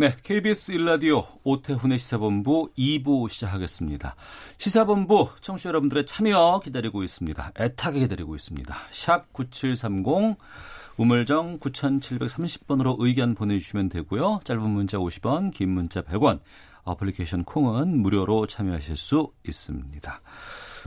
네, KBS 일라디오 오태훈의 시사본부 2부 시작하겠습니다. 시사본부 청취자 여러분들의 참여 기다리고 있습니다. 애타게 기다리고 있습니다. 샵 9730 우물정 9730번으로 의견 보내주시면 되고요. 짧은 문자 50원, 긴 문자 100원, 어플리케이션 콩은 무료로 참여하실 수 있습니다.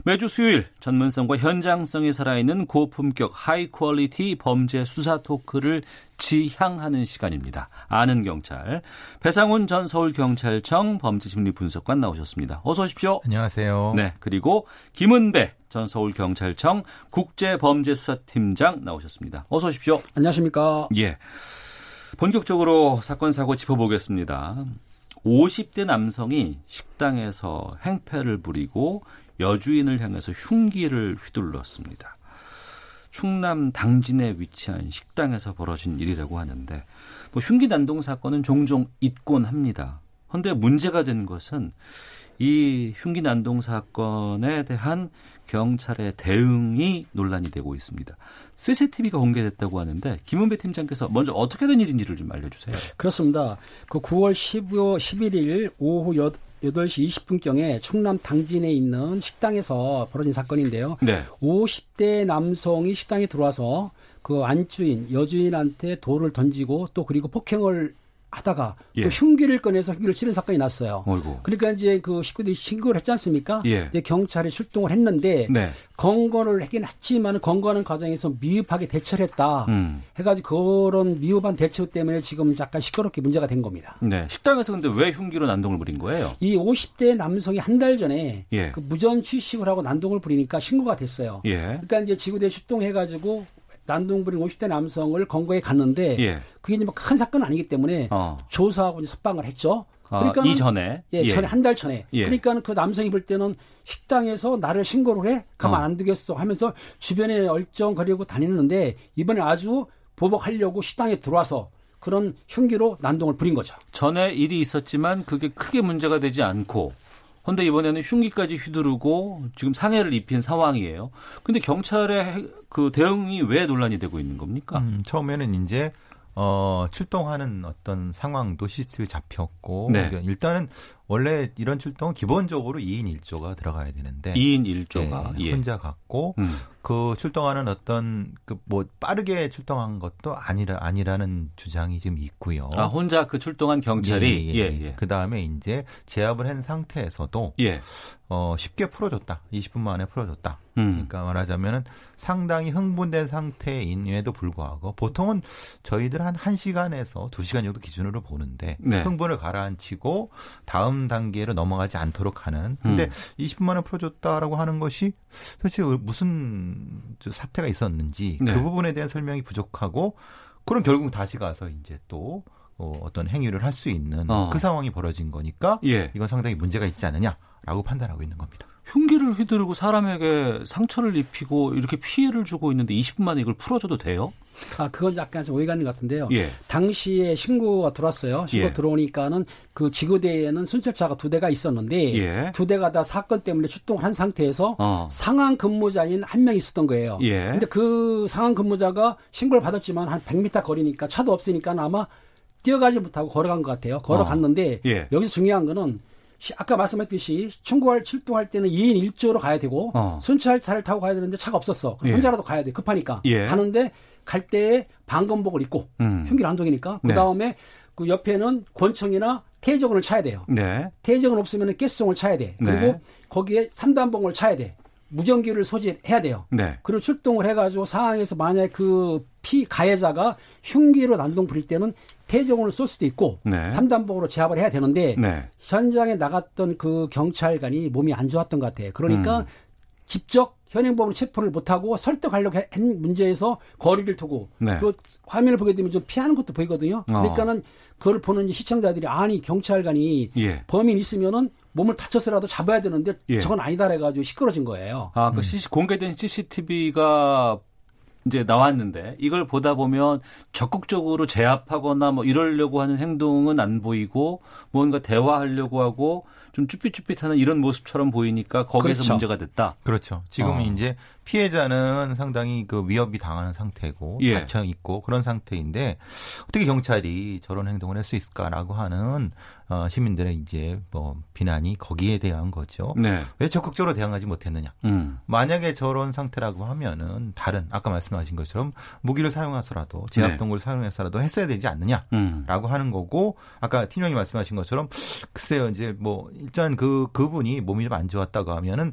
매주 수요일 전문성과 현장성이 살아있는 고품격 high quality 범죄 수사 토크를 지향하는 시간입니다. 아는 경찰 배상훈 전 서울경찰청 범죄심리분석관 나오셨습니다. 어서 오십시오. 안녕하세요. 네, 그리고 김은배 전 서울경찰청 국제범죄수사팀장 나오셨습니다. 어서 오십시오. 안녕하십니까. 예. 본격적으로 사건 사고 짚어보겠습니다. 50대 남성이 식당에서 행패를 부리고 여주인을 향해서 흉기를 휘둘렀습니다. 충남 당진에 위치한 식당에서 벌어진 일이라고 하는데 뭐 흉기 난동 사건은 종종 있곤 합니다. 그런데 문제가 된 것은 이 흉기 난동 사건에 대한 경찰의 대응이 논란이 되고 있습니다. CCTV가 공개됐다고 하는데 김은배 팀장께서 먼저 어떻게 된 일인지를 좀 알려주세요. 그렇습니다. 그 9월 15, 11일 오후 8 시 20분경에 충남 당진에 있는 식당에서 벌어진 사건인데요. 네. 50대 남성이 식당에 들어와서 그 안주인, 여주인한테 돌을 던지고 또 그리고 폭행을 하다가 예. 또 흉기를 꺼내서 흉기를 치는 사건이 났어요. 어이구. 그러니까 이제 그 식구들이 신고를 했지 않습니까? 예. 경찰이 출동을 했는데 네. 건거를 하긴 했지만 건거하는 과정에서 미흡하게 대처를 했다. 음. 해가지고 그런 미흡한 대처 때문에 지금 약간 시끄럽게 문제가 된 겁니다. 네. 식당에서 근데 왜 흉기로 난동을 부린 거예요? 이 50대 남성이 한 달 전에 예. 그 무전 취식을 하고 난동을 부리니까 신고가 됐어요. 예. 그러니까 이제 지구대 출동해가지고 난동 부린 50대 남성을 건거에 갔는데 예. 그게 이제 뭐큰 사건은 아니기 때문에 어. 조사하고 이제 석방을 했죠. 아, 이전에? 예, 예. 전에 한달 전에. 예. 그러니까 그 남성이 볼 때는 식당에서 나를 신고를 해 가만 어. 안 두겠어 하면서 주변에 얼쩡거리고 다니는데 이번에 아주 보복하려고 식당에 들어와서 그런 흉기로 난동을 부린 거죠. 전에 일이 있었지만 그게 크게 문제가 되지 않고 근데 이번에는 흉기까지 휘두르고 지금 상해를 입힌 상황이에요. 근데 경찰의 그 대응이 왜 논란이 되고 있는 겁니까? 음, 처음에는 이제 어, 출동하는 어떤 상황도 CCTV 잡혔고 네. 그러니까 일단은 원래 이런 출동은 기본적으로 2인 1조가 들어가야 되는데 2인 1조가 예, 혼자 갔고 음. 그 출동하는 어떤 그 뭐 빠르게 출동한 것도 아니라 아니라는 주장이 지금 있고요. 아 혼자 그 출동한 경찰이 예, 예, 예, 예. 그 다음에 이제 제압을 한 상태에서도 예. 어, 쉽게 풀어줬다. 20분 만에 풀어줬다. 음. 그러니까 말하자면은 상당히 흥분된 상태임에도 불구하고 보통은 저희들 한 1시간에서 2시간 정도 기준으로 보는데 네. 흥분을 가라앉히고 다음 단계로 넘어가지 않도록 하는 근데 음. 20분 만에 풀어줬다라고 하는 것이 도대체 무슨 저 사태가 있었는지 네. 그 부분에 대한 설명이 부족하고 그럼 결국 다시 가서 이제 또 어, 어떤 행위를 할 수 있는 어. 그 상황이 벌어진 거니까 예. 이건 상당히 문제가 있지 않느냐 라고 판단하고 있는 겁니다. 흉기를 휘두르고 사람에게 상처를 입히고 이렇게 피해를 주고 있는데 20분 만에 이걸 풀어줘도 돼요? 아, 그건 약간 좀 오해가 있는 것 같은데요. 예. 당시에 신고가 들어왔어요. 신고 예. 들어오니까는 그 지구대에는 순찰차가 두 대가 있었는데 예. 두 대가 다 사건 때문에 출동을 한 상태에서 어. 상황 근무자인 한 명 있었던 거예요. 예. 근데 그 상황 근무자가 신고를 받았지만 한 100m 거리니까 차도 없으니까 아마 뛰어가지 못하고 걸어간 것 같아요. 걸어갔는데 예. 여기서 중요한 거는 시- 아까 말씀했듯이 충고할 출동할 때는 2인 1조로 가야 되고 어. 순찰 차를 타고 가야 되는데 차가 없었어. 예. 혼자라도 가야 돼. 급하니까. 예. 가는데 갈 때에 방검복을 입고 음. 흉기 난동이니까 네. 그 다음에 그 옆에는 권총이나 태적을 차야 돼요. 네. 태적은 없으면 가스총을 차야 돼. 그리고 네. 거기에 삼단봉을 차야 돼. 무전기를 소지해야 돼요. 네. 그리고 출동을 해가지고 상황에서 만약에 그피 가해자가 흉기로 난동 부릴 때는 태정으로 쏠 수도 있고 네. 삼단봉으로 제압을 해야 되는데 네. 현장에 나갔던 그 경찰관이 몸이 안 좋았던 것 같아요. 그러니까 음. 직접 현행범으로 체포를 못하고 설득하려고 한 문제에서 거리를 두고 네. 그 화면을 보게 되면 좀 피하는 것도 보이거든요. 어. 그러니까는 그걸 보는 시청자들이 아니 경찰관이 예. 범인 있으면은 몸을 다쳐서라도 잡아야 되는데 예. 저건 아니다 해가지고 시끄러진 거예요. 아, 음. 그 공개된 CCTV가 이제 나왔는데 이걸 보다 보면 적극적으로 제압하거나 뭐 이러려고 하는 행동은 안 보이고 뭔가 대화하려고 하고 좀 쭈삣쭈삣하는 이런 모습처럼 보이니까 거기에서 그렇죠. 문제가 됐다. 그렇죠. 지금은 어. 이제 피해자는 상당히 그 위협이 당하는 상태고 예. 다쳐 있고 그런 상태인데 어떻게 경찰이 저런 행동을 할 수 있을까라고 하는 어, 시민들의 이제 뭐 비난이 거기에 대한 거죠. 네. 왜 적극적으로 대응하지 못했느냐? 음. 만약에 저런 상태라고 하면은 다른 아까 말씀하신 것처럼 무기를 사용해서라도 제압 동굴을 사용해서라도 했어야 되지 않느냐? 음. 라고 하는 거고 아까 팀장님 말씀하신 것처럼 글쎄요 이제 뭐 일단 그 그분이 몸이 좀 안 좋았다고 하면은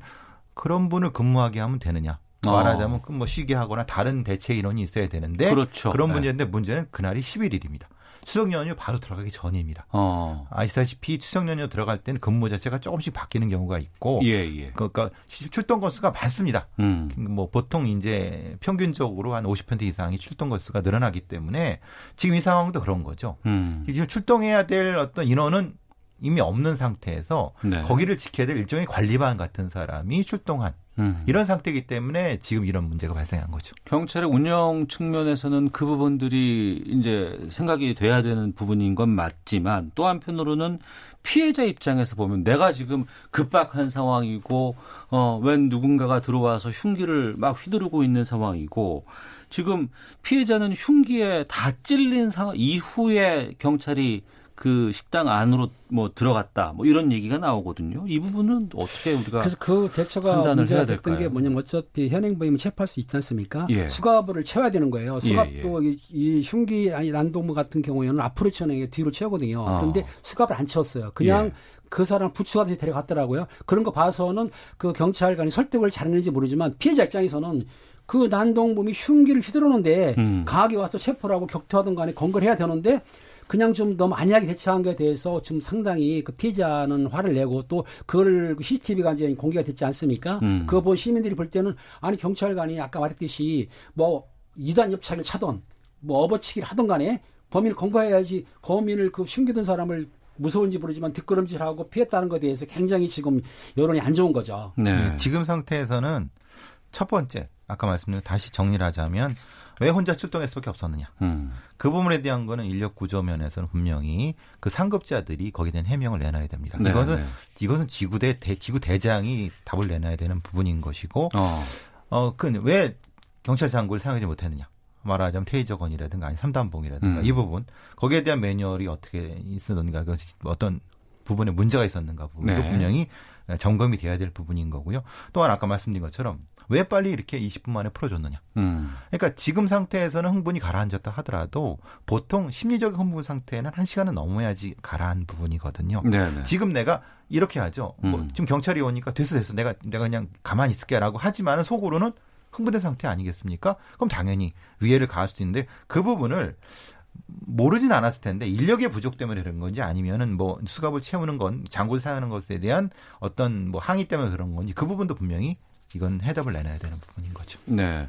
그런 분을 근무하게 하면 되느냐 어. 말하자면 그뭐 쉬게 하거나 다른 대체 인원이 있어야 되는데 그렇죠. 런 네. 문제인데 문제는 그날이 11일입니다. 추석 연휴 바로 들어가기 전입니다. 어. 아시다시피 추석 연휴 들어갈 때는 근무 자체가 조금씩 바뀌는 경우가 있고 예, 예. 그러니까 출동 건수가 많습니다. 음. 뭐 보통 이제 평균적으로 한 50% 이상이 출동 건수가 늘어나기 때문에 지금 이 상황도 그런 거죠. 음. 지금 출동해야 될 어떤 인원은 이미 없는 상태에서 네. 거기를 지켜야 될 일종의 관리반 같은 사람이 출동한 음. 이런 상태이기 때문에 지금 이런 문제가 발생한 거죠. 경찰의 운영 측면에서는 그 부분들이 이제 생각이 돼야 되는 부분인 건 맞지만 또 한편으로는 피해자 입장에서 보면 내가 지금 급박한 상황이고 어웬 누군가가 들어와서 흉기를 막 휘두르고 있는 상황이고 지금 피해자는 흉기에 다 찔린 상황 이후에 경찰이 그 식당 안으로 뭐 들어갔다 뭐 이런 얘기가 나오거든요. 이 부분은 어떻게 우리가 그래서 그 대처가 판단을 해야 될까요? 게 뭐냐면 어차피 현행범이면 체포할 수 있지 않습니까? 예. 수갑을 채워야 되는 거예요. 예, 수갑도 이, 이 흉기 아니 난동무 같은 경우에는 앞으로 채우는 게 뒤로 채우거든요. 어. 그런데 수갑을 안 채웠어요. 그냥 예. 그 사람 부추가듯이 데려갔더라고요. 그런 거 봐서는 그 경찰관이 설득을 잘했는지 모르지만 피해자 입장에서는 그 난동범이 흉기를 휘두르는데 음. 강하게 와서 체포를 하고 격투하든 간에 건거를 해야 되는데 그냥 좀 너무 안이하게 대처한 것에 대해서 지금 상당히 그 피해자는 화를 내고 또 그걸 CCTV가 이제 공개가 됐지 않습니까? 음. 그거 본 시민들이 볼 때는 아니 경찰관이 아까 말했듯이 뭐 이단 협착을 차던 뭐 업어치기를 하던 간에 범인을 검거해야지 범인을 그 숨기던 사람을 무서운지 모르지만 뒷걸음질하고 피했다는 것에 대해서 굉장히 지금 여론이 안 좋은 거죠. 네. 지금 상태에서는 첫 번째 아까 말씀드린 다시 정리를 하자면 왜 혼자 출동할 수밖에 없었느냐. 음. 그 부분에 대한 거는 인력 구조 면에서는 분명히 그 상급자들이 거기에 대한 해명을 내놔야 됩니다. 네, 이것은 네. 이것은 지구대 대, 지구 대장이 답을 내놔야 되는 부분인 것이고 어. 어, 그 왜 경찰 장구를 사용하지 못했느냐? 말하자면 테이저건이라든가 아니 삼단봉이라든가 음. 이 부분 거기에 대한 매뉴얼이 어떻게 있었는가 그 어떤 부분에 문제가 있었는가 부분도 네. 분명히 점검이 돼야 될 부분인 거고요. 또한 아까 말씀드린 것처럼 왜 빨리 이렇게 20분 만에 풀어줬느냐? 음. 그러니까 지금 상태에서는 흥분이 가라앉았다 하더라도 보통 심리적 흥분 상태는 한 시간은 넘어야지 가라앉은 부분이거든요. 네, 네. 지금 내가 이렇게 하죠. 뭐 음. 지금 경찰이 오니까 됐어 됐어 내가 내가 그냥 가만히 있을게라고 하지만은 속으로는 흥분된 상태 아니겠습니까? 그럼 당연히 위해를 가할 수도 있는데 그 부분을 모르진 않았을 텐데 인력의 부족 때문에 그런 건지 아니면은 뭐 수갑을 채우는 건 장구를 사용하는 것에 대한 어떤 뭐 항의 때문에 그런 건지 그 부분도 분명히 이건 해답을 내놔야 되는 부분인 거죠. 네.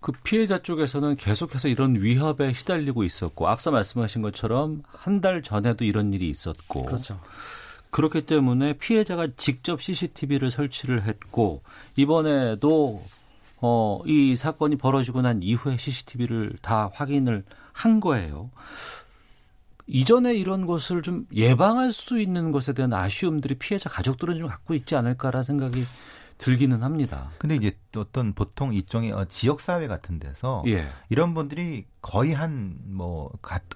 그 피해자 쪽에서는 계속해서 이런 위협에 시달리고 있었고 앞서 말씀하신 것처럼 한 달 전에도 이런 일이 있었고 그렇죠. 그렇기 때문에 피해자가 직접 CCTV를 설치를 했고 이번에도 어, 이 사건이 벌어지고 난 이후에 CCTV를 다 확인을 한 거예요. 이전에 이런 것을 좀 예방할 수 있는 것에 대한 아쉬움들이 피해자 가족들은 좀 갖고 있지 않을까라는 생각이 들기는 합니다. 근데 이제 또 어떤 보통 일종의 어, 지역 사회 같은 데서 예. 이런 분들이 거의 한 뭐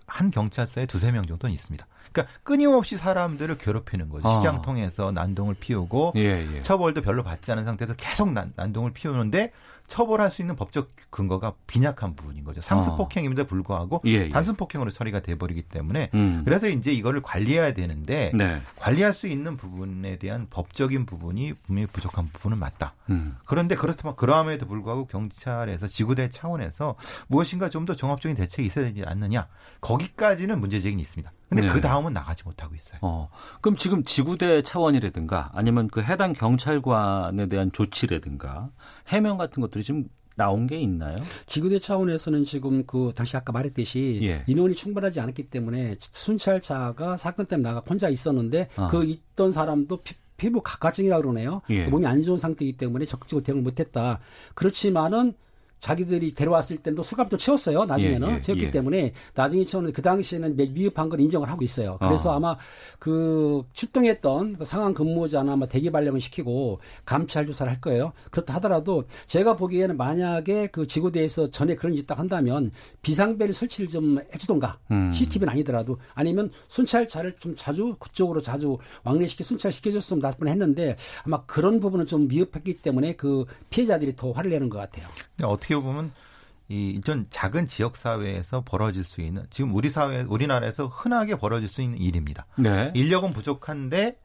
한 경찰서에 두세 명 정도는 있습니다. 그러니까 끊임없이 사람들을 괴롭히는 거죠. 아. 시장 통해서 난동을 피우고 예, 예. 처벌도 별로 받지 않은 상태에서 계속 난, 난동을 피우는데 처벌할 수 있는 법적 근거가 빈약한 부분인 거죠. 상습 어. 폭행임에도 불구하고 예, 예. 단순 폭행으로 처리가 돼버리기 때문에 음. 그래서 이제 이거를 관리해야 되는데 네. 관리할 수 있는 부분에 대한 법적인 부분이 분명히 부족한 부분은 맞다. 음. 그런데 그렇다면 그러함에도 불구하고 경찰에서 지구대 차원에서 무엇인가 좀 더 종합적인 대책이 있어야 되지 않느냐. 거기까지는 문제제기는 있습니다. 근데 네. 그 다음은 나가지 못하고 있어요. 어, 그럼 지금 지구대 차원이라든가 아니면 그 해당 경찰관에 대한 조치라든가 해명 같은 것들이 지금 나온 게 있나요? 지구대 차원에서는 지금 그 당시 아까 말했듯이 예. 인원이 충분하지 않았기 때문에 순찰차가 사건 때문에 나가 혼자 있었는데 아. 그 있던 사람도 피, 피부 각화증이라 그러네요. 예. 몸이 안 좋은 상태이기 때문에 적극적으로 대응을 못했다. 그렇지만은 자기들이 데려왔을 때도 수갑도 채웠어요. 나중에는 예, 예, 채웠기 예. 때문에 나중에 채웠는데 그 당시에는 미- 미흡한 걸 인정을 하고 있어요. 그래서 아. 아마 그 출동했던 그 상황 근무자나 아마 대기 발령을 시키고 감찰 조사를 할 거예요. 그렇다 하더라도 제가 보기에는 만약에 그 지구대에서 전에 그런 일이 있다 한다면 비상벨 설치를 좀 해주던가 음. CCTV는 아니더라도 아니면 순찰차를 좀 자주 그쪽으로 자주 왕래시켜 순찰 시켜줬으면 나을 뻔했는데 아마 그런 부분은 좀 미흡했기 때문에 그 피해자들이 더 화를 내는 것 같아요. 근데 어떻게 보면 이 이전 작은 지역 사회에서 벌어질 수 있는 지금 우리 사회 우리나라에서 흔하게 벌어질 수 있는 일입니다. 네. 인력은 부족한데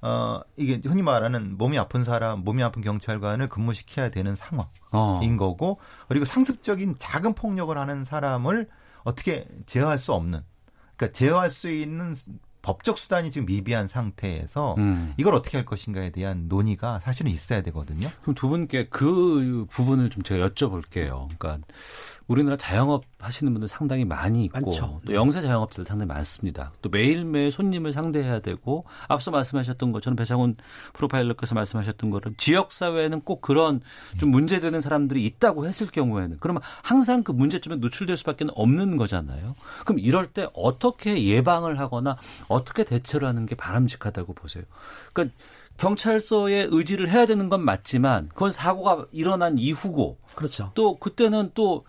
어 이게 흔히 말하는 몸이 아픈 사람, 몸이 아픈 경찰관을 근무시켜야 되는 상황인 어. 거고 그리고 상습적인 작은 폭력을 하는 사람을 어떻게 제어할 수 없는 그러니까 제어할 수 있는 법적 수단이 지금 미비한 상태에서 음. 이걸 어떻게 할 것인가에 대한 논의가 사실은 있어야 되거든요. 그럼 두 분께 그 부분을 좀 제가 여쭤볼게요. 그러니까 우리나라 자영업 하시는 분들 상당히 많이 있고 많죠. 또 영세 자영업자들 상당히 많습니다. 또 매일매일 손님을 상대해야 되고 앞서 말씀하셨던 것처럼 배상훈 프로파일러께서 말씀하셨던 것은 지역 사회에는 꼭 그런 좀 문제되는 사람들이 있다고 했을 경우에는 그러면 항상 그 문제점에 노출될 수밖에 없는 거잖아요. 그럼 이럴 때 어떻게 예방을 하거나 어떻게 대처를 하는 게 바람직하다고 보세요. 그러니까 경찰서에 의지를 해야 되는 건 맞지만 그건 사고가 일어난 이후고 그렇죠. 또 그때는 또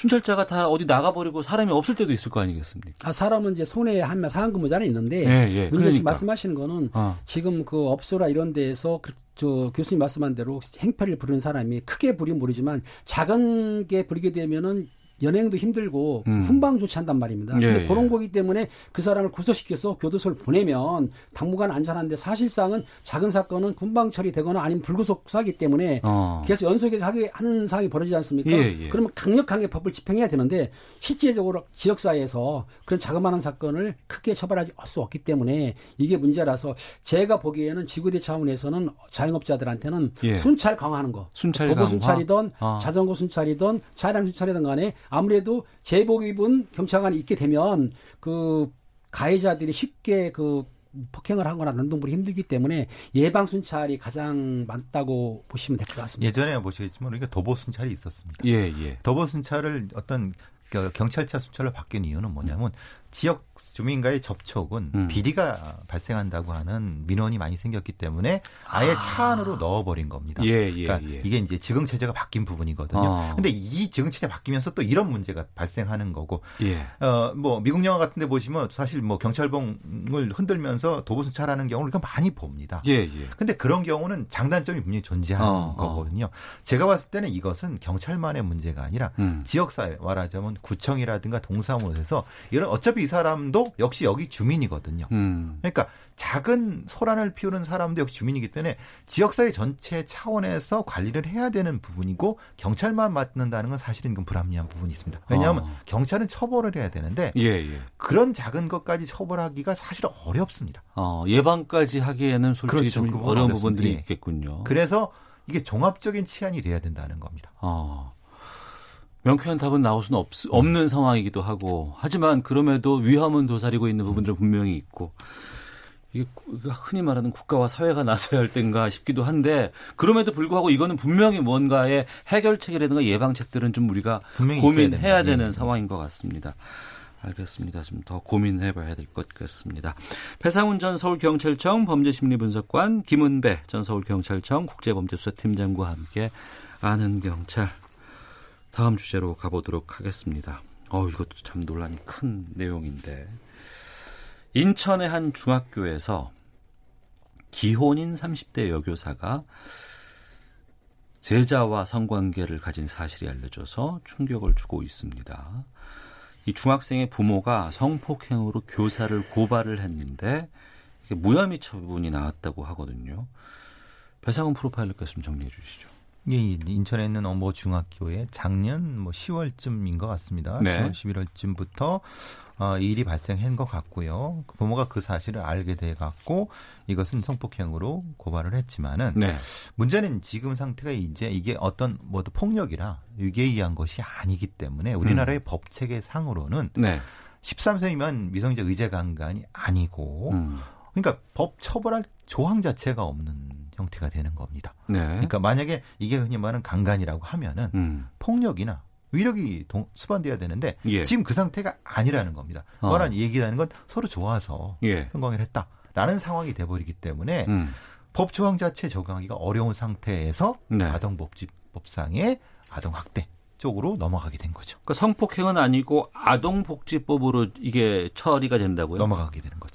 순찰자가 다 어디 나가버리고 사람이 없을 때도 있을 거 아니겠습니까? 아, 사람은 이제 손에 한명 상한 근무자는 있는데 예, 예. 그러니까. 지금 말씀하시는 거는 어. 지금 그 업소라 이런 데에서 그, 저 교수님 말씀한 대로 행패를 부리는 사람이 크게 부리면 모르지만 작은 게 부리게 되면은 연행도 힘들고 음. 훈방 조치한단 말입니다. 예, 근데 예. 그런 거기 때문에 그 사람을 구속시켜서 교도소를 보내면 당분간 안전한데 사실상은 작은 사건은 군방 처리되거나 아니면 불구속 수하기 때문에 어. 계속 연속해서 하게 하는 상황이 벌어지지 않습니까? 예, 예. 그러면 강력하게 법을 집행해야 되는데 실제적으로 지역사회에서 그런 자그마한 사건을 크게 처벌하지 수 없기 때문에 이게 문제라서 제가 보기에는 지구대 차원에서는 자영업자들한테는 예. 순찰 강화하는 거, 순찰 도보 강화? 순찰이든 아. 자전거 순찰이든 차량 순찰이든 간에 아무래도 제복 입은 경찰관이 있게 되면 그 가해자들이 쉽게 그 폭행을 하거나 난동부리 힘들기 때문에 예방 순찰이 가장 많다고 보시면 될 것 같습니다. 예전에 보시겠지만 우리가 도보 순찰이 있었습니다. 예, 예. 도보 순찰을 어떤 그 경찰차 순찰로 바뀐 이유는 뭐냐면 지역 주민과의 접촉은 음. 비리가 발생한다고 하는 민원이 많이 생겼기 때문에 아예 차 안으로 넣어버린 겁니다. 예, 예, 그러니까 예. 이게 이제 지금 체제가 바뀐 부분이거든요. 어. 근데 이 지금 체제 바뀌면서 또 이런 문제가 발생하는 거고 예. 어, 뭐, 미국 영화 같은 데 보시면 사실 뭐 경찰봉을 흔들면서 도보 순찰하는 경우를 우리가 많이 봅니다. 예, 예. 근데 그런 경우는 장단점이 분명히 존재하는 어, 어. 거거든요. 제가 봤을 때는 이것은 경찰만의 문제가 아니라 음. 지역사회 말하자면 구청이라든가 동사무소에서 이런 어차피 이 사람도 역시 여기 주민이거든요. 음. 그러니까 작은 소란을 피우는 사람도 역시 주민이기 때문에 지역사회 전체 차원에서 관리를 해야 되는 부분이고 경찰만 맡는다는 건 사실은 좀 불합리한 부분이 있습니다. 왜냐하면 어. 경찰은 처벌을 해야 되는데 예, 예. 그런 작은 것까지 처벌하기가 사실 어렵습니다. 어, 예방까지 하기에는 솔직히 그렇죠. 좀 그 어려운 어렵습니다. 부분들이 예. 있겠군요. 그래서 이게 종합적인 치안이 돼야 된다는 겁니다. 어. 명쾌한 답은 나올 수는 없, 없는 상황이기도 하고 하지만 그럼에도 위험은 도사리고 있는 부분들은 분명히 있고 이게 흔히 말하는 국가와 사회가 나서야 할 때인가 싶기도 한데 그럼에도 불구하고 이거는 분명히 뭔가의 해결책이라든가 예방책들은 좀 우리가 고민해야 된다. 되는 예. 상황인 것 같습니다. 알겠습니다. 좀 더 고민해봐야 될 것 같습니다. 배상훈 전 서울경찰청 범죄심리분석관, 김은배 전 서울경찰청 국제범죄수사팀장과 함께 아는 경찰 다음 주제로 가보도록 하겠습니다. 어, 이것도 참 논란이 큰 내용인데 인천의 한 중학교에서 기혼인 30대 여교사가 제자와 성관계를 가진 사실이 알려져서 충격을 주고 있습니다. 이 중학생의 부모가 성폭행으로 교사를 고발을 했는데 이게 무혐의 처분이 나왔다고 하거든요. 배상훈 프로파일러께서 좀 정리해 주시죠. 예, 인천에 있는 어머 중학교에 작년 뭐 10월쯤인 것 같습니다. 네. 10월 11월쯤부터 어, 이 일이 발생한 것 같고요. 그 부모가 그 사실을 알게 돼 갖고 이것은 성폭행으로 고발을 했지만은 네. 문제는 지금 상태가 이제 이게 어떤 뭐 폭력이라 유기에 의한 것이 아니기 때문에 우리나라의 음. 법 체계 상으로는 네. 13세이면 미성년자 의제 강간이 아니고 음. 그러니까 법 처벌할 조항 자체가 없는 형태가 되는 겁니다. 네. 그러니까 만약에 이게 흔히 말하는 강간이라고 하면은 음. 폭력이나 위력이 동, 수반돼야 되는데 예. 지금 그 상태가 아니라는 겁니다. 어. 뭐라는 얘기라는 건 서로 좋아서 예. 성관계를 했다라는 상황이 돼버리기 때문에 음. 법 조항 자체 적용하기가 어려운 상태에서 네. 아동복지법상의 아동학대 쪽으로 넘어가게 된 거죠. 그러니까 성폭행은 아니고 아동복지법으로 이게 처리가 된다고요? 넘어가게 되는 거죠.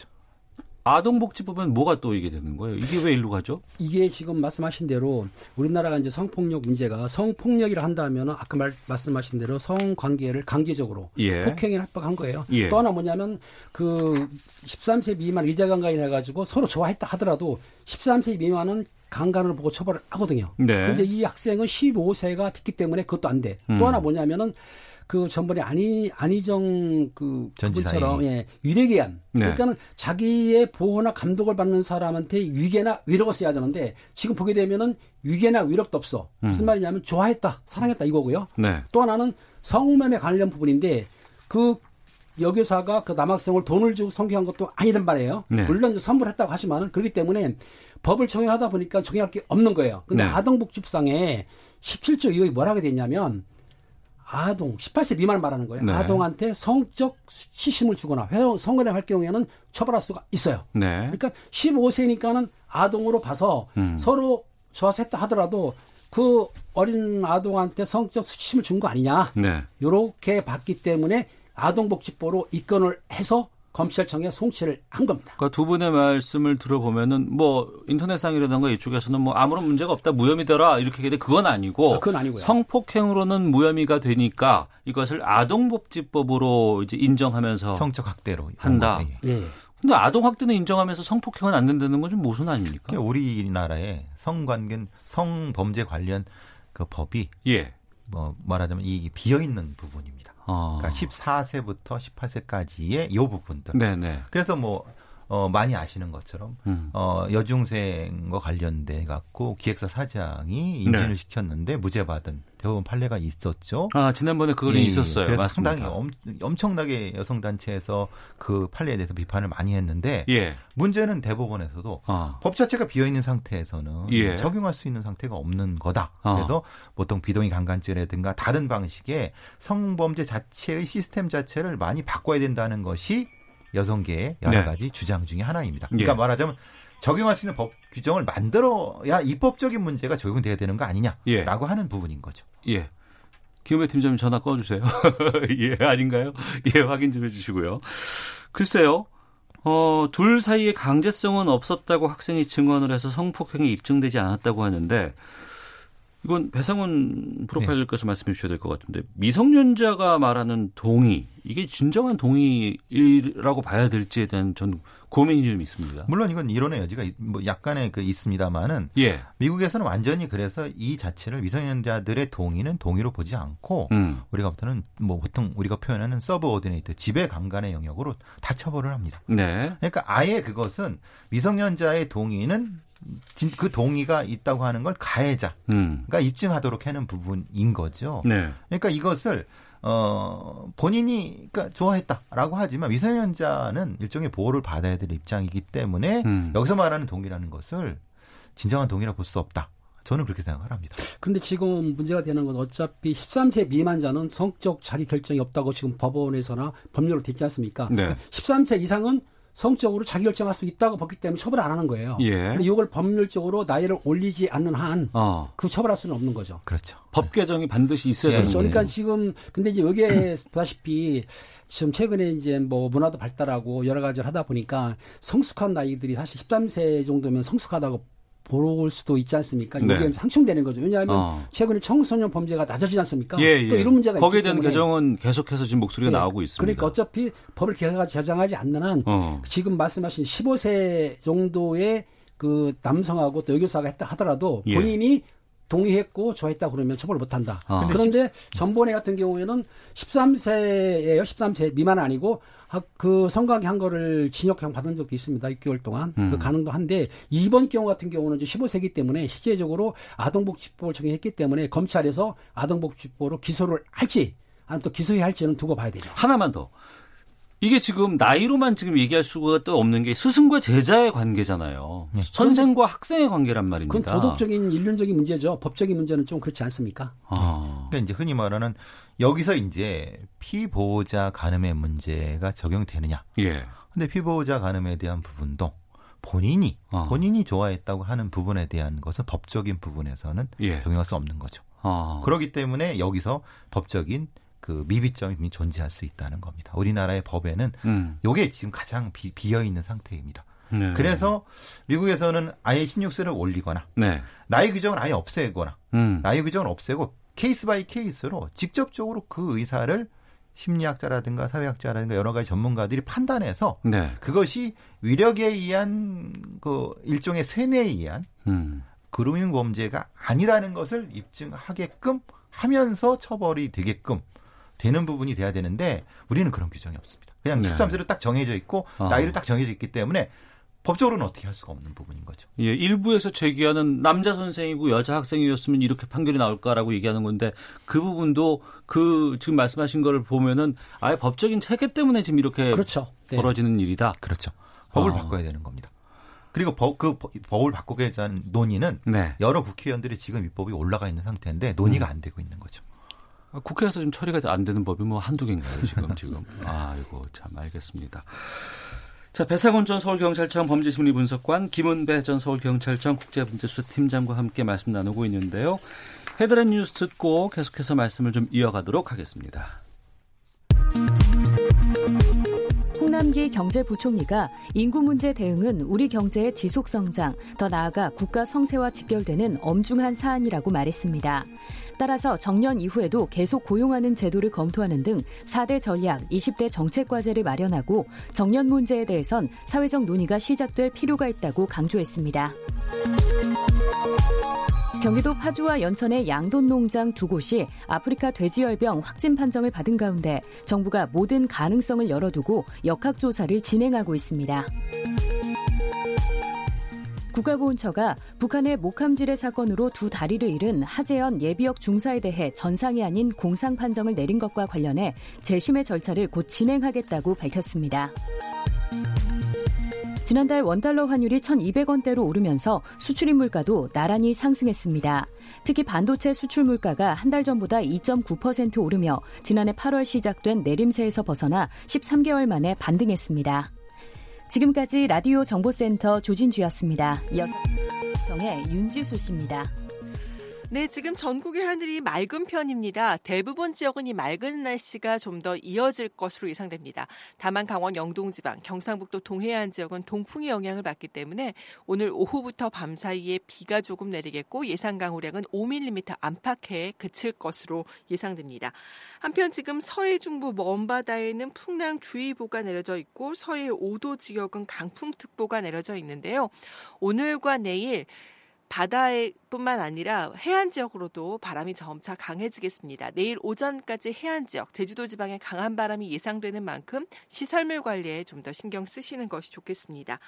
아동복지법은 뭐가 또 이게 되는 거예요? 이게 왜 일로 가죠? 이게 지금 말씀하신 대로 우리나라가 이제 성폭력 문제가 성폭력이라 한다면 아까 말, 말씀하신 대로 성관계를 강제적으로 예. 폭행에 합박한 거예요. 예. 또 하나 뭐냐면 그 13세 미만 의자강간이 해가지고 서로 좋아했다 하더라도 13세 미만은 강간을 보고 처벌을 하거든요. 네. 그런데 이 학생은 15세가 됐기 때문에 그것도 안 돼. 음. 또 하나 뭐냐면은 그 전번에 안희 안희정 그 전 지사의. 그분처럼 예, 위례계안 네. 그러니까는 자기의 보호나 감독을 받는 사람한테 위계나 위력을 써야 되는데 지금 보게 되면은 위계나 위력도 없어. 무슨 말이냐면 좋아했다, 사랑했다 이거고요. 네. 또 하나는 성매매 관련 부분인데 그 여교사가 그 남학생을 돈을 주고 성교한 것도 아니란 말이에요. 네. 물론 선물했다고 하지만은 그렇기 때문에 법을 적용하다 보니까 적용할 게 없는 거예요. 근데 네. 아동복지법상에 17조 이거 뭐라 하게 됐냐면 아동 18세 미만 말하는 거예요. 네. 아동한테 성적 시심을 주거나 성관에 할 경우에는 처벌할 수가 있어요. 네. 그러니까 15세니까는 아동으로 봐서 음. 서로 좋아서 했다 하더라도 그 어린 아동한테 성적 수침을 준 거 아니냐. 네. 요렇게 봤기 때문에 아동복지법으로 입건을 해서 검찰청에 송치를 한 겁니다. 그러니까 두 분의 말씀을 들어보면은 뭐 인터넷상이라든가 이쪽에서는 뭐 아무런 문제가 없다 무혐의더라 이렇게 얘기데 그건 아니고 아, 그건 아니고요. 성폭행으로는 무혐의가 되니까 이것을 아동복지법으로 이제 인정하면서 성적 학대로 한다. 예. 예. 근데 아동 학대는 인정하면서 성폭행은 안 된다는 건 좀 모순 아닙니까? 그러니까 우리나라의 성관계 성범죄 관련 그 법이 예. 뭐 말하자면 이 비어 있는 부분입니다. 어. 그러니까 14세부터 18세까지의 요 부분들. 네네. 그래서 뭐 어, 많이 아시는 것처럼 음. 어, 여중생과 관련돼 갖고 기획사 사장이 임신을 네. 시켰는데 무죄 받은 대법원 판례가 있었죠. 아 지난번에 그걸 예, 있었어요. 그래서 맞습니다. 상당히 엄, 엄청나게 여성 단체에서 그 판례에 대해서 비판을 많이 했는데 예. 문제는 대법원에서도 아. 법 자체가 비어 있는 상태에서는 예. 적용할 수 있는 상태가 없는 거다. 아. 그래서 보통 비동의 강간죄라든가 다른 방식의 성범죄 자체의 시스템 자체를 많이 바꿔야 된다는 것이 여성계의 여러 네. 가지 주장 중에 하나입니다. 그러니까 예. 말하자면 적용할 수 있는 법 규정을 만들어야 입법적인 문제가 적용돼야 되는 거 아니냐라고 예. 하는 부분인 거죠. 예. 김우배 팀장님 전화 꺼주세요. 예, 아닌가요? 예, 확인 좀 해주시고요. 글쎄요. 어, 둘 사이에 강제성은 없었다고 학생이 증언을 해서 성폭행이 입증되지 않았다고 하는데 이건 배상훈 프로파일러께서 말씀해 주셔야 될 것 같은데 미성년자가 말하는 동의 이게 진정한 동의라고 봐야 될지에 대한 전 고민이 좀 있습니다. 물론 이건 이론의 여지가 있- 뭐 약간의 그 있습니다만은 예, 미국에서는 완전히 그래서 이 자체를 미성년자들의 동의는 동의로 보지 않고 음, 우리가 보통은 뭐 보통 우리가 표현하는 subordinate 지배 강간의 영역으로 다 처벌을 합니다. 네, 그러니까 아예 그것은 미성년자의 동의는 진- 그 동의가 있다고 하는 걸 가해자가 음, 입증하도록 하는 부분인 거죠. 네, 그러니까 이것을 어 본인이 그러니까 좋아했다라고 하지만 미성년자는 일종의 보호를 받아야 될 입장이기 때문에 음. 여기서 말하는 동의라는 것을 진정한 동의라고 볼수 없다. 저는 그렇게 생각을 합니다. 그런데 지금 문제가 되는 건 어차피 13세 미만자는 성적 자기 결정이 없다고 지금 법원에서나 법률로 됐지 않습니까? 네. 그러니까 13세 이상은 성적으로 자기 결정할 수 있다고 봤기 때문에 처벌 안 하는 거예요. 예. 근데 이걸 법률적으로 나이를 올리지 않는 한그 어, 처벌할 수는 없는 거죠. 그렇죠. 법 개정이 반드시 있어야 예, 되는 그렇죠. 거예요. 그러니까 지금 근데 이제 여기에 보다시피 지금 최근에 이제 뭐 문화도 발달하고 여러 가지를 하다 보니까 성숙한 나이들이 사실 13세 정도면 성숙하다고 볼 수도 있지 않습니까? 네. 여기에 상충되는 거죠. 왜냐하면 어. 최근에 청소년 범죄가 낮아지지 않습니까? 예, 예. 또 이런 문제가 거기에 대한 개정은 계속해서 지금 목소리가 네. 나오고 있습니다. 그러니까 어차피 법을 개가 제정하지 않는 한 어. 지금 말씀하신 15세 정도의 그 남성하고 또 여교사가 했다 하더라도 예. 본인이 동의했고 좋아했다 그러면 처벌을 못 한다. 아. 그런데 전번에 같은 경우에는 13세예요. 13세 미만 아니고 아, 그 성관계 한 거를 징역형 받은 적도 있습니다. 6개월 동안. 음. 그 가능도 한데 이번 경우 같은 경우는 이제 15세기 때문에 실제적으로 아동복지법을 적용했기 때문에 검찰에서 아동복지법으로 기소를 할지 아니면 또 기소해야 할지는 두고 봐야 되죠. 하나만 더. 이게 지금 나이로만 지금 얘기할 수가 또 없는 게 스승과 제자의 관계잖아요. 선생과 학생의 관계란 그건 말입니다. 도덕적인 인륜적인 문제죠. 법적인 문제는 좀 그렇지 않습니까? 아. 그러니까 이제 흔히 말하는 여기서 이제 피보호자 간음의 문제가 적용되느냐. 예. 근데 피보호자 간음에 대한 부분도 본인이 어. 본인이 좋아했다고 하는 부분에 대한 것은 법적인 부분에서는 예. 적용할 수 없는 거죠. 아. 그렇기 때문에 여기서 법적인 그 미비점이 존재할 수 있다는 겁니다. 우리나라의 법에는 음. 요게 지금 가장 비, 비어 있는 상태입니다. 네. 그래서 미국에서는 아예 16세를 올리거나 네. 나이 규정을 아예 없애거나 음. 나이 규정을 없애고 case by case로 직접적으로 그 의사를 심리학자라든가 사회학자라든가 여러 가지 전문가들이 판단해서 네. 그것이 위력에 의한 그 일종의 세뇌에 의한 음. 그루밍 범죄가 아니라는 것을 입증하게끔 하면서 처벌이 되게끔 되는 부분이 돼야 되는데 우리는 그런 규정이 없습니다. 그냥 네. 13세로 딱 정해져 있고 아. 나이로 딱 정해져 있기 때문에 법적으로는 어떻게 할 수가 없는 부분인 거죠. 예, 일부에서 제기하는 남자 선생이고 여자 학생이었으면 이렇게 판결이 나올까라고 얘기하는 건데 그 부분도 그 지금 말씀하신 거를 보면은 아예 법적인 체계 때문에 지금 이렇게 그렇죠. 네. 벌어지는 일이다. 그렇죠. 법을 아. 바꿔야 되는 겁니다. 그리고 법, 그 법- 법을 바꾸기 위한 논의는 네. 여러 국회의원들이 지금 입법이 올라가 있는 상태인데 논의가 안 되고 있는 거죠. 국회에서 좀 처리가 안 되는 법이 뭐 한두 개인가요, 지금, 지금. 아이고, 참, 알겠습니다. 자, 배상훈 전 서울경찰청 범죄심리 분석관, 김은배 전 서울경찰청 국제문제수 팀장과 함께 말씀 나누고 있는데요. 헤드라인 뉴스 듣고 계속해서 말씀을 좀 이어가도록 하겠습니다. 홍남기 경제부총리가 인구 문제 대응은 우리 경제의 지속 성장, 더 나아가 국가 성세와 직결되는 엄중한 사안이라고 말했습니다. 따라서 정년 이후에도 계속 고용하는 제도를 검토하는 등 4대 전략, 20대 정책 과제를 마련하고 정년 문제에 대해선 사회적 논의가 시작될 필요가 있다고 강조했습니다. 경기도 파주와 연천의 양돈 농장 두 곳이 아프리카 돼지열병 확진 판정을 받은 가운데 정부가 모든 가능성을 열어두고 역학조사를 진행하고 있습니다. 국가보훈처가 북한의 목함지뢰 사건으로 두 다리를 잃은 하재현 예비역 중사에 대해 전상이 아닌 공상 판정을 내린 것과 관련해 재심의 절차를 곧 진행하겠다고 밝혔습니다. 지난달 원달러 환율이 1,200원대로 오르면서 수출입 물가도 나란히 상승했습니다. 특히 반도체 수출 물가가 한 달 전보다 2.9% 오르며 지난해 8월 시작된 내림세에서 벗어나 13개월 만에 반등했습니다. 지금까지 라디오 정보센터 조진주였습니다. 정의 윤지수 씨입니다. 네, 지금 전국의 하늘이 맑은 편입니다. 대부분 지역은 이 맑은 날씨가 좀 더 이어질 것으로 예상됩니다. 다만 강원 영동 지방, 경상북도 동해안 지역은 동풍의 영향을 받기 때문에 오늘 오후부터 밤 사이에 비가 조금 내리겠고 예상 강우량은 5mm 안팎에 그칠 것으로 예상됩니다. 한편 지금 서해 중부 먼바다에는 풍랑주의보가 내려져 있고 서해 5도 지역은 강풍특보가 내려져 있는데요. 오늘과 내일 바다 뿐만 아니라 해안 지역으로도 바람이 점차 강해지겠습니다. 내일 오전까지 해안 지역, 제주도 지방에 강한 바람이 예상되는 만큼 시설물 관리에 좀 더 신경 쓰시는 것이 좋겠습니다.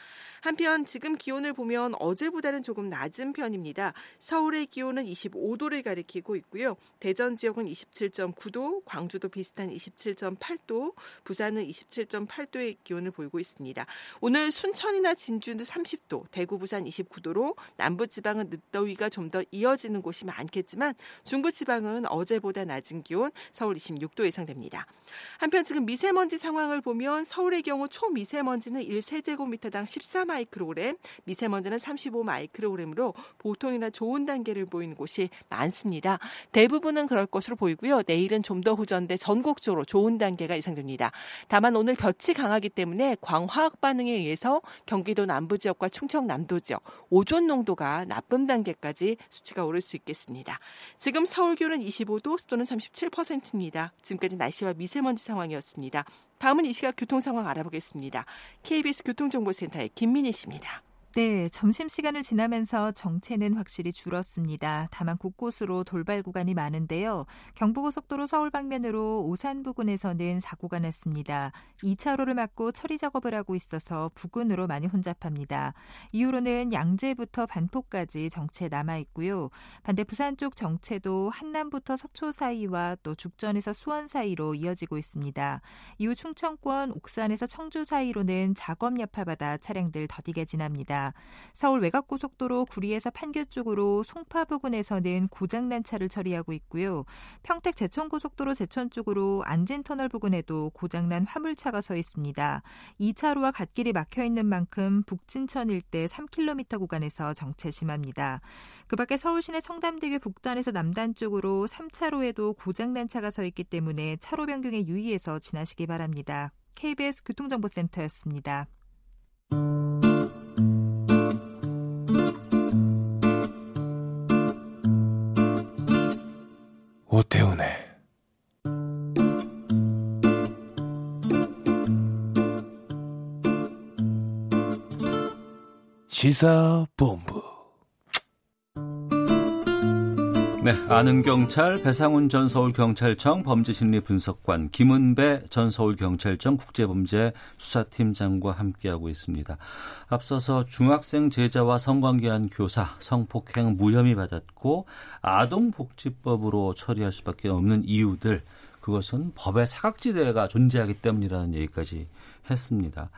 한편 지금 기온을 보면 어제보다는 조금 낮은 편입니다. 서울의 기온은 25도를 가리키고 있고요. 대전 지역은 27.9도, 광주도 비슷한 27.8도, 부산은 27.8도의 기온을 보이고 있습니다. 오늘 순천이나 진주는 30도, 대구, 부산 29도로 남부 지방은 늦더위가 좀 더 이어지는 곳이 많겠지만 중부 지방은 어제보다 낮은 기온, 서울 26도 예상됩니다. 한편 지금 미세먼지 상황을 보면 서울의 경우 초미세먼지는 1세제곱미터당 14마이크로그램, 미세먼지는 35마이크로그램으로 보통이나 좋은 단계를 보이는 곳이 많습니다. 대부분은 그럴 것으로 보이고요. 내일은 좀더 후전돼 전국적으로 좋은 단계가 예상됩니다. 다만 오늘 볕이 강하기 때문에 광화학 반응에 의해서 경기도 남부 지역과 충청 남도 지역 오존 농도가 나쁨 단계까지 수치가 오를 수 있겠습니다. 지금 서울 기온은 25도, 습도는 37%입니다. 지금까지 날씨와 미세먼지 상황이었습니다. 다음은 이 시각 교통 상황 알아보겠습니다. KBS 교통정보센터의 김민희 씨입니다. 네, 점심시간을 지나면서 정체는 확실히 줄었습니다. 다만 곳곳으로 돌발 구간이 많은데요. 경부고속도로 서울 방면으로 오산 부근에서는 사고가 났습니다. 2차로를 막고 처리 작업을 하고 있어서 부근으로 많이 혼잡합니다. 이후로는 양재부터 반포까지 정체 남아 있고요. 반대 부산 쪽 정체도 한남부터 서초 사이와 또 죽전에서 수원 사이로 이어지고 있습니다. 이후 충청권 옥산에서 청주 사이로는 작업 여파받아 차량들 더디게 지납니다. 서울 외곽고속도로 구리에서 판교 쪽으로 송파 부근에서는 고장난 차를 처리하고 있고요. 평택 제천고속도로 제천 쪽으로 안진터널 부근에도 고장난 화물차가 서 있습니다. 2차로와 갓길이 막혀 있는 만큼 북진천 일대 3km 구간에서 정체 심합니다. 그 밖에 서울시내 청담대교 북단에서 남단 쪽으로 3차로에도 고장난 차가 서 있기 때문에 차로 변경에 유의해서 지나시기 바랍니다. KBS 교통정보센터였습니다. 오태훈의 시사본부 네, 아는 경찰 배상훈 전 서울경찰청 범죄심리분석관 김은배 전 서울경찰청 국제범죄 수사팀장과 함께하고 있습니다. 앞서서 중학생 제자와 성관계한 교사 성폭행 무혐의 받았고 아동복지법으로 처리할 수밖에 없는 이유들 그것은 법의 사각지대가 존재하기 때문이라는 얘기까지 했습니다.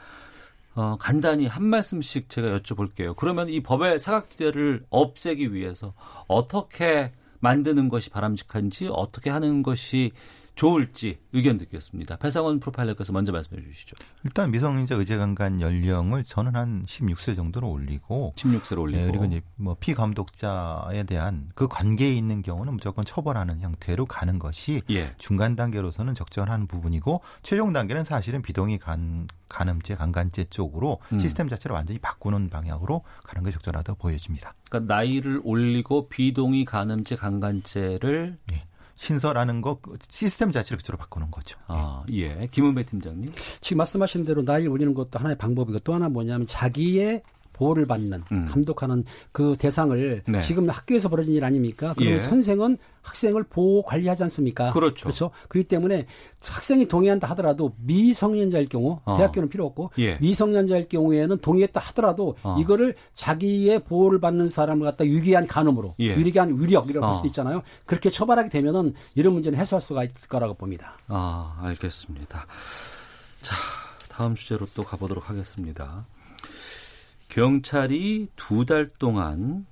어, 간단히 한 말씀씩 제가 여쭤볼게요. 그러면 이 법의 사각지대를 없애기 위해서 어떻게 만드는 것이 바람직한지 어떻게 하는 것이 좋을지 의견 듣겠습니다. 배상원 프로파일러께서 먼저 말씀해 주시죠. 일단 미성년자 의제강간 연령을 저는 한 16세 정도로 올리고 16세로 올리고 네, 그리고 이제 뭐 피감독자에 대한 그 관계에 있는 경우는 무조건 처벌하는 형태로 가는 것이 예. 중간 단계로서는 적절한 부분이고 최종 단계는 사실은 비동의 간 간음죄, 강간죄 쪽으로 음. 시스템 자체를 완전히 바꾸는 방향으로 가는 게 적절하다고 보여집니다. 그러니까 나이를 올리고 비동의 간음죄, 강간죄를 예. 신설하는 거 시스템 자체를 그쪽으로 바꾸는 거죠. 아, 예. 김은배 팀장님. 지금 말씀하신 대로 나이를 올리는 것도 하나의 방법이고 또 하나 뭐냐면 자기의 보호를 받는 음. 감독하는 그 대상을 네. 지금 학교에서 벌어진 일 아닙니까? 그럼 예. 선생은 학생을 보호 관리하지 않습니까? 그렇죠. 그렇죠. 그렇기 때문에 학생이 동의한다 하더라도 미성년자일 경우 어. 대학교는 필요 없고 예. 미성년자일 경우에는 동의했다 하더라도 어. 이거를 자기의 보호를 받는 사람을 갖다 유기한 간음으로 예. 유리한 위력이라고 어. 볼 수도 있잖아요. 그렇게 처벌하게 되면은 이런 문제는 해소할 수가 있을 거라고 봅니다. 아, 알겠습니다. 자, 다음 주제로 또 가보도록 하겠습니다. 경찰이 두 달 동안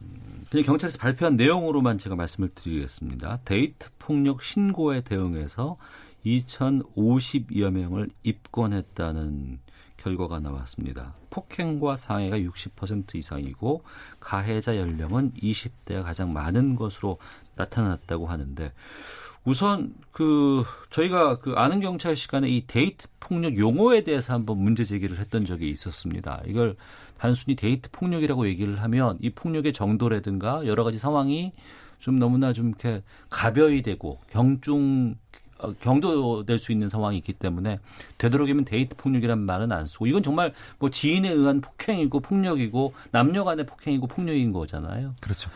음, 그냥 경찰에서 발표한 내용으로만 제가 말씀을 드리겠습니다. 데이트 폭력 신고에 대응해서 2,050여 명을 입건했다는 결과가 나왔습니다. 폭행과 상해가 60% 이상이고 가해자 연령은 20대가 가장 많은 것으로 나타났다고 하는데 우선 그 저희가 그 아는 경찰 시간에 이 데이트 폭력 용어에 대해서 한번 문제 제기를 했던 적이 있었습니다. 이걸 단순히 데이트 폭력이라고 얘기를 하면 이 폭력의 정도라든가 여러 가지 상황이 좀 너무나 좀 이렇게 가벼이 되고 경중 어, 경도될 수 있는 상황이 있기 때문에 되도록이면 데이트 폭력이란 말은 안 쓰고 이건 정말 뭐 지인에 의한 폭행이고 폭력이고 남녀 간의 폭행이고 폭력인 거잖아요. 그렇죠.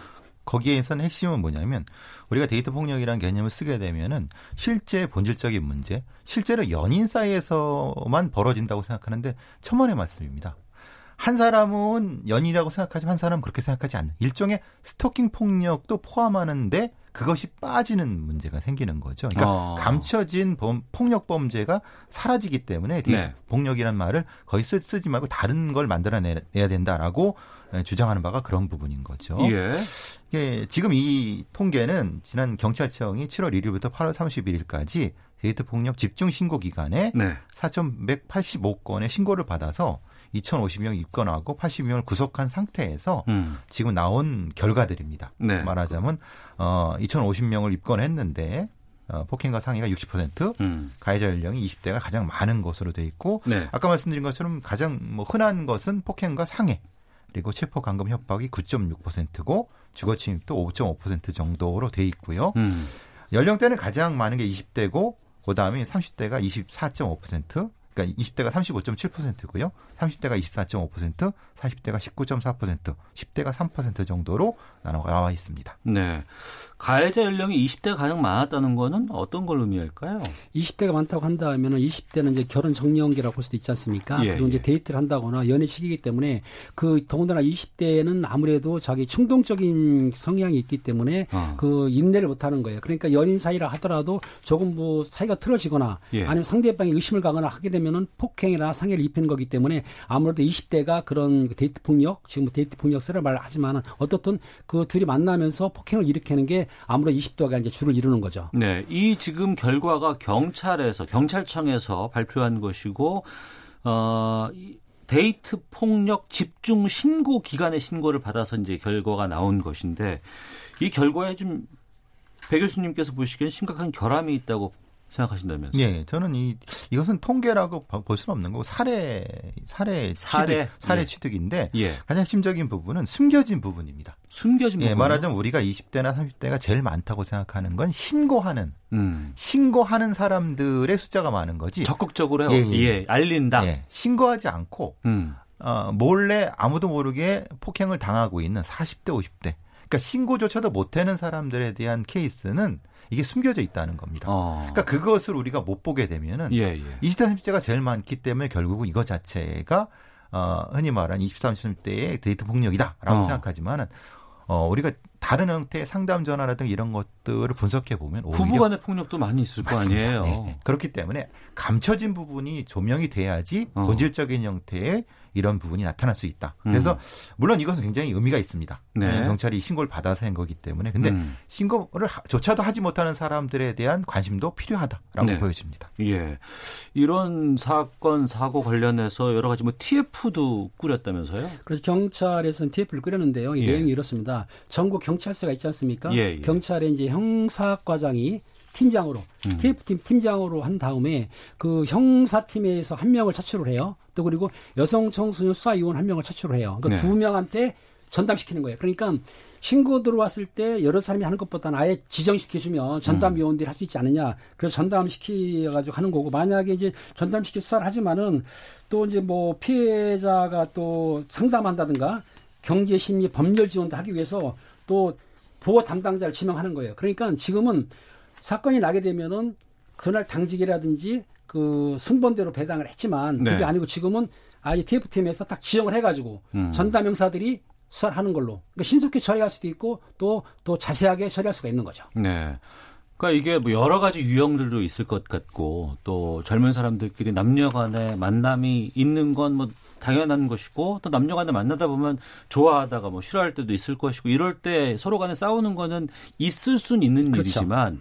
거기에서는 핵심은 뭐냐면 우리가 데이트 폭력이라는 개념을 쓰게 되면은 실제 본질적인 문제, 실제로 연인 사이에서만 벌어진다고 생각하는데 천만의 말씀입니다. 한 사람은 연인이라고 생각하지만 한 사람은 그렇게 생각하지 않는 일종의 스토킹 폭력도 포함하는데 그것이 빠지는 문제가 생기는 거죠. 그러니까 어. 감춰진 범- 폭력 범죄가 사라지기 때문에 네. 폭력이라는 말을 거의 쓰, 쓰지 말고 다른 걸 만들어내야 된다라고 에, 주장하는 바가 그런 부분인 거죠. 예. 예, 지금 이 통계는 지난 경찰청이 7월 1일부터 8월 31일까지 데이트 폭력 집중 신고 기간에 네. 4,185건의 신고를 받아서 2,050명 입건하고 80명을 구속한 상태에서 음. 지금 나온 결과들입니다. 네. 말하자면 어 2,050명을 입건했는데 어, 폭행과 상해가 60%, 음. 가해자 연령이 20대가 가장 많은 것으로 돼 있고 네. 아까 말씀드린 것처럼 가장 뭐 흔한 것은 폭행과 상해 그리고 체포 감금 협박이 9.6%고 주거 침입도 5.5% 정도로 돼 있고요. 음. 연령대는 가장 많은 게 20대고 그다음에 30대가 24.5%, 그러니까 20대가 35.7%고요. 30대가 24.5%, 40대가 19.4%, 10대가 3% 정도로 나와 있습니다. 네. 가해자 연령이 20대가 가장 많았다는 거는 어떤 걸 의미할까요? 20대가 많다고 한다면은 20대는 이제 결혼 정년기라고 볼 수도 있지 않습니까? 예, 그리고 이제 예. 데이트를 한다거나 연애 시기이기 때문에 그 더군다나 20대는 아무래도 자기 충동적인 성향이 있기 때문에 어. 그 인내를 못 하는 거예요. 그러니까 연인 사이라 하더라도 조금 뭐 사이가 틀어지거나 예. 아니면 상대방이 의심을 가거나 하게 되면 은 폭행이나 상해를 입히는 거기 때문에 아무래도 20대가 그런 그 데이트 폭력, 지금 뭐 데이트 폭력세를 말하지만은 어떻든 그 둘이 만나면서 폭행을 일으키는 게 아무래도 20대가 이제 주를 이루는 거죠. 네, 이 지금 결과가 경찰에서 경찰청에서 발표한 것이고 어이 데이트 폭력 집중 신고 기관의 신고를 받아서 이제 결과가 나온 것인데 이 결과에 좀 배 교수님께서 보시기엔 심각한 결함이 있다고 생각하신다면서요? 예, 저는 이 이것은 통계라고 봐- 볼 수는 없는 거고 사례 사례 사례? 취득 사례 예. 취득인데 예. 가장 핵심적인 부분은 숨겨진 부분입니다. 숨겨진 예, 부분. 말하자면 우리가 20대나 30대가 제일 많다고 생각하는 건 신고하는 음. 신고하는 사람들의 숫자가 많은 거지. 적극적으로 예, 예, 예. 알린다. 예, 신고하지 않고 음. 어, 몰래 아무도 모르게 폭행을 당하고 있는 40대, 50대. 그러니까 신고조차도 못하는 사람들에 대한 케이스는 이게 숨겨져 있다는 겁니다. 어. 그러니까 그것을 우리가 못 보게 되면은 예, 예. 20대, 30대가 제일 많기 때문에 결국은 이거 자체가 어, 흔히 말하는 20, 30대의 데이트 폭력이다라고 어. 생각하지만은 어, 우리가 다른 형태의 상담 전화라든가 이런 것들을 분석해 보면 오히려 부부 간의 폭력도 많이 있을 거 맞습니다. 아니에요. 네, 네. 그렇기 때문에 감춰진 부분이 조명이 돼야지 어. 본질적인 형태의 이런 부분이 나타날 수 있다. 그래서 물론 이것은 굉장히 의미가 있습니다. 음. 네. 네, 경찰이 신고를 받아서 한 거기 때문에 근데 음. 신고를 하- 조차도 하지 못하는 사람들에 대한 관심도 필요하다라고 네. 보여집니다. 예. 이런 사건, 사고 관련해서 여러 가지 뭐 TF도 꾸렸다면서요? 그래서 경찰에서는 TF를 끓였는데요. 이 예. 내용이 이렇습니다. 전국 경찰서가 있지 않습니까? 예, 예. 경찰의 이제 형사과장이 팀장으로 음. TF팀 팀장으로 한 다음에 그 형사팀에서 한 명을 차출을 해요. 또 그리고 여성 청소년 수사위원 한 명을 차출을 해요. 그러니까 네. 두 명한테 전담시키는 거예요. 그러니까 신고 들어왔을 때 여러 사람이 하는 것보다는 아예 지정시켜주면 음. 전담 요원들이 할 수 있지 않느냐. 그래서 전담시켜가지고 하는 거고 만약에 이제 전담시켜 수사를 하지만은 또 이제 뭐 피해자가 또 상담한다든가 경제 심리 법률 지원도 하기 위해서 또 보호 담당자를 지명하는 거예요. 그러니까 지금은 사건이 나게 되면은 그날 당직이라든지 그 순번대로 배당을 했지만 그게 네. 아니고 지금은 아예 TF팀에서 딱 지정을 해가지고 음. 전담 형사들이 수사를 하는 걸로 그러니까 신속히 처리할 수도 있고 또 또 자세하게 처리할 수가 있는 거죠. 네. 그러니까 이게 뭐 여러 가지 유형들도 있을 것 같고 또 젊은 사람들끼리 남녀 간의 만남이 있는 건 뭐 당연한 것이고 또 남녀 간에 만나다 보면 좋아하다가 뭐 싫어할 때도 있을 것이고 이럴 때 서로 간에 싸우는 거는 있을 수는 있는 그렇죠. 일이지만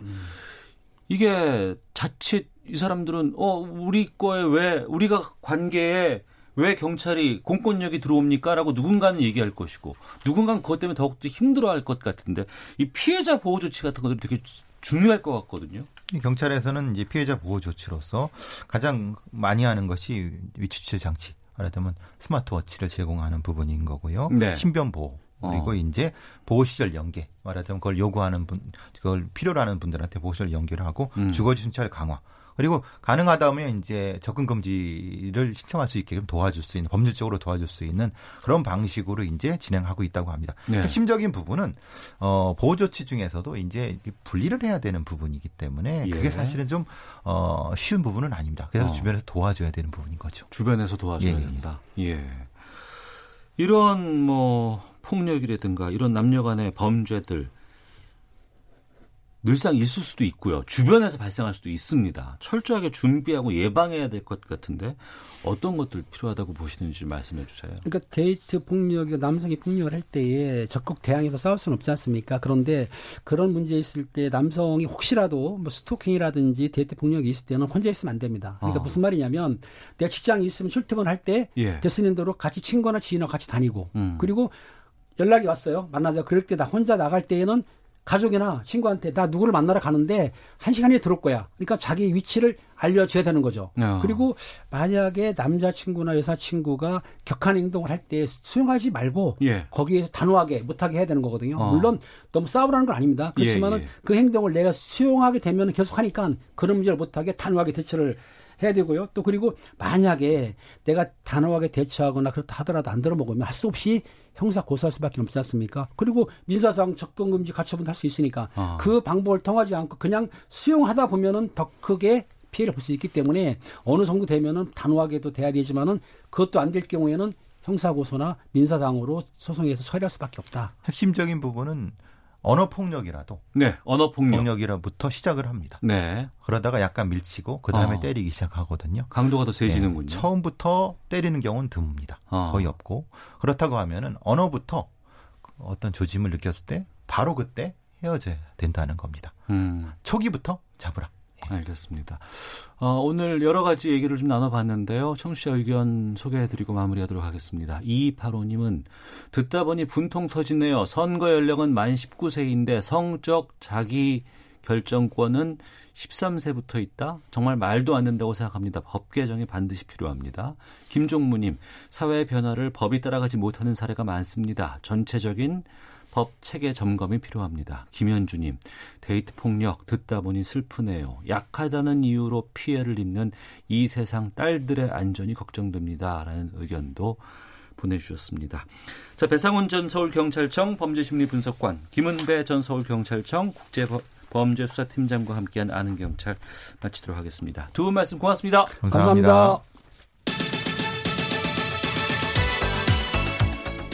이게 자칫 이 사람들은 어 우리 거에 왜 우리가 관계에 왜 경찰이 공권력이 들어옵니까라고 누군가는 얘기할 것이고 누군가는 그것 때문에 더욱더 힘들어할 것 같은데 이 피해자 보호 조치 같은 것들이 되게 주- 중요할 것 같거든요. 이 경찰에서는 이제 피해자 보호 조치로서 가장 많이 하는 것이 위치 추적 장치, 말하자면 스마트워치를 제공하는 부분인 거고요. 네. 신변 보호. 그리고 어. 이제 보호시설 연계, 말하자면 그걸 요구하는 분, 그걸 필요로 하는 분들한테 보호시설 연계를 하고 음. 주거지 순찰 강화. 그리고 가능하다면 이제 접근 금지를 신청할 수 있게끔 도와줄 수 있는 법률적으로 도와줄 수 있는 그런 방식으로 이제 진행하고 있다고 합니다. 네. 핵심적인 부분은 어 보호 조치 중에서도 이제 분리를 해야 되는 부분이기 때문에 예. 그게 사실은 좀 어, 쉬운 부분은 아닙니다. 그래서 어. 주변에서 도와줘야 되는 부분인 거죠. 주변에서 도와줘야 예, 예. 된다. 예. 이런 뭐 폭력이라든가 이런 남녀 간의 범죄들 늘상 있을 수도 있고요. 주변에서 발생할 수도 있습니다. 철저하게 준비하고 예방해야 될 것 같은데 어떤 것들 필요하다고 보시는지 말씀해 주세요. 그러니까 데이트 폭력이 남성이 폭력을 할 때에 적극 대항해서 싸울 수는 없지 않습니까? 그런데 그런 문제 있을 때 남성이 혹시라도 뭐 스토킹이라든지 데이트 폭력이 있을 때는 혼자 있으면 안 됩니다. 그러니까 어. 무슨 말이냐면 내가 직장에 있으면 출퇴근할 때 예. 됐으는 대로 같이 친구나 지인하고 같이 다니고 음. 그리고 연락이 왔어요. 만나자. 그럴 때 나 혼자 나갈 때에는 가족이나 친구한테 나 누구를 만나러 가는데 한 시간에 들어올 거야. 그러니까 자기 위치를 알려줘야 되는 거죠. 어. 그리고 만약에 남자친구나 여사친구가 격한 행동을 할 때 수용하지 말고 예. 거기에서 단호하게 못하게 해야 되는 거거든요. 어. 물론 너무 싸우라는 건 아닙니다. 그렇지만은 예, 예. 그 행동을 내가 수용하게 되면 계속 하니까 그런 문제를 못하게 단호하게 대처를 해야 되고요. 또 그리고 만약에 내가 단호하게 대처하거나 그렇다 하더라도 안 들어먹으면 할 수 없이 형사 고소할 수밖에 없지 않습니까? 그리고 민사상 접근 금지 가처분 할 수 있으니까 아. 그 방법을 통하지 않고 그냥 수용하다 보면은 더 크게 피해를 볼 수 있기 때문에 어느 정도 되면은 단호하게도 돼야 되지만은 그것도 안 될 경우에는 형사 고소나 민사상으로 소송에서 처리할 수밖에 없다. 핵심적인 부분은 언어 폭력이라도 네, 언어 폭력. 폭력 이라부터 시작을 합니다. 네. 그러다가 약간 밀치고 그 다음에 어. 때리기 시작하거든요. 강도가 더 세지는군요. 네, 처음부터 때리는 경우는 드뭅니다. 어. 거의 없고 그렇다고 하면은 언어부터 어떤 조짐을 느꼈을 때 바로 그때 헤어져야 된다는 겁니다. 음. 초기부터 잡으라. 알겠습니다. 어, 오늘 여러 가지 얘기를 좀 나눠봤는데요. 청취자 의견 소개해드리고 마무리하도록 하겠습니다. 2285님은 듣다 보니 분통 터지네요. 선거 연령은 만 19세인데 성적 자기 결정권은 13세부터 있다? 정말 말도 안 된다고 생각합니다. 법 개정이 반드시 필요합니다. 김종무님, 사회 변화를 법이 따라가지 못하는 사례가 많습니다. 전체적인 법 체계 점검이 필요합니다. 김현주님, 데이트 폭력 듣다 보니 슬프네요. 약하다는 이유로 피해를 입는 이 세상 딸들의 안전이 걱정됩니다. 라는 의견도 보내주셨습니다. 자, 배상훈 전 서울경찰청 범죄심리분석관, 김은배 전 서울경찰청 국제범죄수사팀장과 함께한 아는 경찰 마치도록 하겠습니다. 두 분 말씀 고맙습니다. 감사합니다.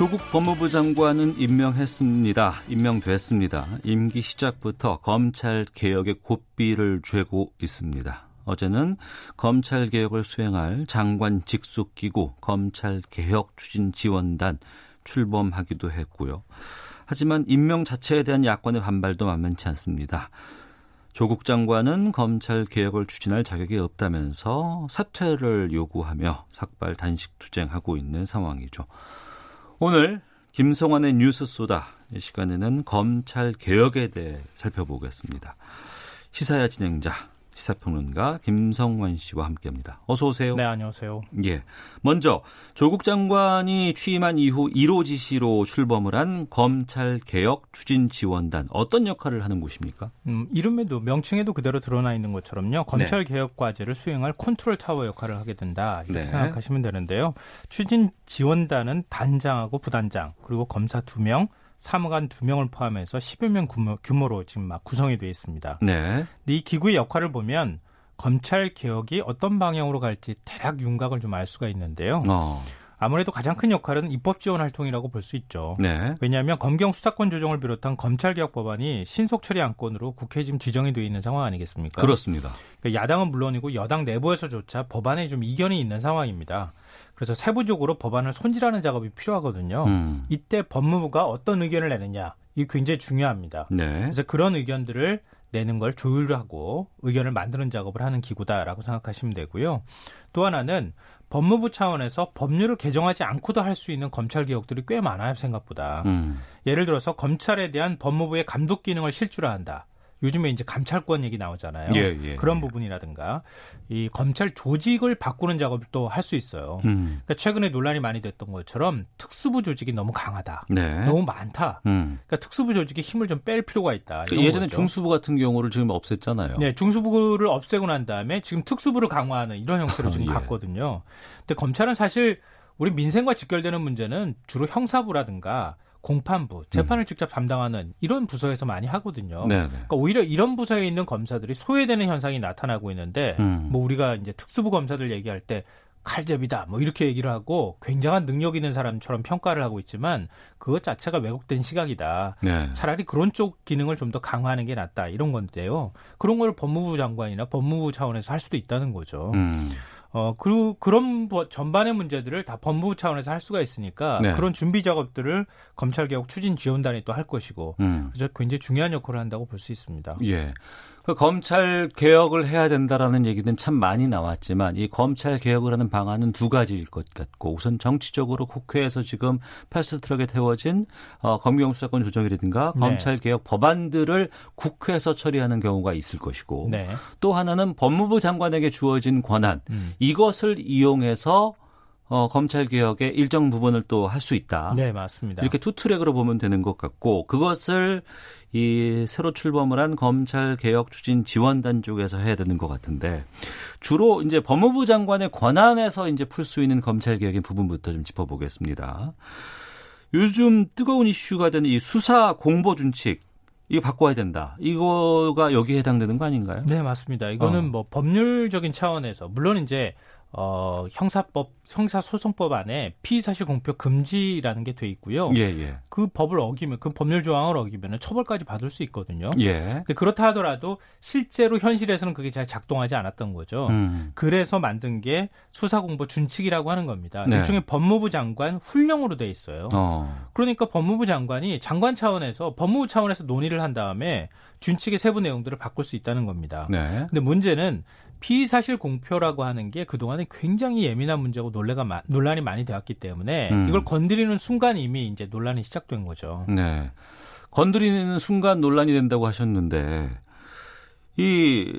조국 법무부 장관은 임명했습니다. 임명됐습니다. 임기 시작부터 검찰 개혁의 고삐를 죄고 있습니다. 어제는 검찰 개혁을 수행할 장관 직속 기구 검찰 개혁 추진 지원단 출범하기도 했고요. 하지만 임명 자체에 대한 야권의 반발도 만만치 않습니다. 조국 장관은 검찰 개혁을 추진할 자격이 없다면서 사퇴를 요구하며 삭발 단식 투쟁하고 있는 상황이죠. 오늘 김성환의 뉴스 소다 이 시간에는 검찰 개혁에 대해 살펴보겠습니다. 시사야 진행자 시사평론가 김성환 씨와 함께합니다. 어서 오세요. 네, 안녕하세요. 예. 먼저 조국 장관이 취임한 이후 1호 지시로 출범을 한 검찰 개혁 추진 지원단 어떤 역할을 하는 곳입니까? 음, 이름에도 명칭에도 그대로 드러나 있는 것처럼요. 검찰 개혁 과제를 수행할 컨트롤 타워 역할을 하게 된다. 이렇게 네. 생각하시면 되는데요. 추진 지원단은 단장하고 부단장 그리고 검사 2명, 사무관 2명을 포함해서 10여 명 규모, 규모 로 지금 막 구성이 되어 있습니다. 네. 근데 이 기구의 역할을 보면 검찰 개혁이 어떤 방향으로 갈지 대략 윤곽을 좀 알 수가 있는데요. 어. 아무래도 가장 큰 역할은 입법 지원 활동이라고 볼 수 있죠. 네. 왜냐하면 검경 수사권 조정을 비롯한 검찰 개혁 법안이 신속 처리 안건으로 국회에 지금 지정이 되어 있는 상황 아니겠습니까? 그렇습니다. 그러니까 야당은 물론이고 여당 내부에서조차 법안에 좀 이견이 있는 상황입니다. 그래서 세부적으로 법안을 손질하는 작업이 필요하거든요. 음. 이때 법무부가 어떤 의견을 내느냐 이게 굉장히 중요합니다. 네. 그래서 그런 의견들을 내는 걸 조율하고 의견을 만드는 작업을 하는 기구다라고 생각하시면 되고요. 또 하나는 법무부 차원에서 법률을 개정하지 않고도 할 수 있는 검찰 개혁들이 꽤 많아요 생각보다. 음. 예를 들어서 검찰에 대한 법무부의 감독 기능을 실질화한다. 요즘에 이제 감찰권 얘기 나오잖아요. 예, 예, 그런 예. 부분이라든가 이 검찰 조직을 바꾸는 작업을 또 할 수 있어요. 음. 그러니까 최근에 논란이 많이 됐던 것처럼 특수부 조직이 너무 강하다. 네. 너무 많다. 음. 그러니까 특수부 조직이 힘을 좀 뺄 필요가 있다. 이런 예전에 거죠. 중수부 같은 경우를 지금 없앴잖아요. 네, 중수부를 없애고 난 다음에 지금 특수부를 강화하는 이런 형태로 지금 예. 갔거든요. 근데 검찰은 사실 우리 민생과 직결되는 문제는 주로 형사부라든가 공판부, 재판을 직접 담당하는 이런 부서에서 많이 하거든요. 음. 네, 네. 그러니까 오히려 이런 부서에 있는 검사들이 소외되는 현상이 나타나고 있는데 음. 뭐 우리가 이제 특수부 검사들 얘기할 때 칼잡이다 뭐 이렇게 얘기를 하고 굉장한 능력 있는 사람처럼 평가를 하고 있지만 그것 자체가 왜곡된 시각이다. 네. 차라리 그런 쪽 기능을 좀 더 강화하는 게 낫다 이런 건데요. 그런 걸 법무부 장관이나 법무부 차원에서 할 수도 있다는 거죠. 음. 어, 그리고 그런 뭐 전반의 문제들을 다 법무부 차원에서 할 수가 있으니까 네. 그런 준비 작업들을 검찰개혁 추진 지원단이 또 할 것이고 음. 그래서 굉장히 중요한 역할을 한다고 볼 수 있습니다. 예. 그 검찰 개혁을 해야 된다라는 얘기는 참 많이 나왔지만 이 검찰 개혁을 하는 방안은 두 가지일 것 같고 우선 정치적으로 국회에서 지금 패스트트랙에 태워진 어, 검경 수사권 조정이라든가 네. 검찰 개혁 법안들을 국회에서 처리하는 경우가 있을 것이고 네. 또 하나는 법무부 장관에게 주어진 권한 음. 이것을 이용해서 어, 검찰 개혁의 일정 부분을 또 할 수 있다. 네, 맞습니다. 이렇게 two track으로 보면 되는 것 같고 그것을 이 새로 출범을 한 검찰 개혁 추진 지원단 쪽에서 해야 되는 것 같은데 주로 이제 법무부 장관의 권한에서 이제 풀 수 있는 검찰 개혁의 부분부터 좀 짚어보겠습니다. 요즘 뜨거운 이슈가 되는 이 수사 공보 준칙 이거 바꿔야 된다. 이거가 여기에 해당되는 거 아닌가요? 네, 맞습니다. 이거는 어. 뭐 법률적인 차원에서 물론 이제 어, 형사법, 형사소송법 안에 피의사실 공표 금지라는 게 돼 있고요. 예, 예. 그 법을 어기면, 그 법률 조항을 어기면 처벌까지 받을 수 있거든요. 예. 근데 그렇다 하더라도 실제로 현실에서는 그게 잘 작동하지 않았던 거죠. 음. 그래서 만든 게 수사공보 준칙이라고 하는 겁니다. 네. 일종의 법무부 장관 훈령으로 돼 있어요. 어. 그러니까 법무부 장관이 장관 차원에서 법무부 차원에서 논의를 한 다음에 준칙의 세부 내용들을 바꿀 수 있다는 겁니다. 네. 근데 문제는 피의 사실 공표라고 하는 게 그동안에 굉장히 예민한 문제고 논란가 마- 논란이 많이 되었기 때문에 음. 이걸 건드리는 순간 이미 이제 논란이 시작된 거죠. 네. 건드리는 순간 논란이 된다고 하셨는데 이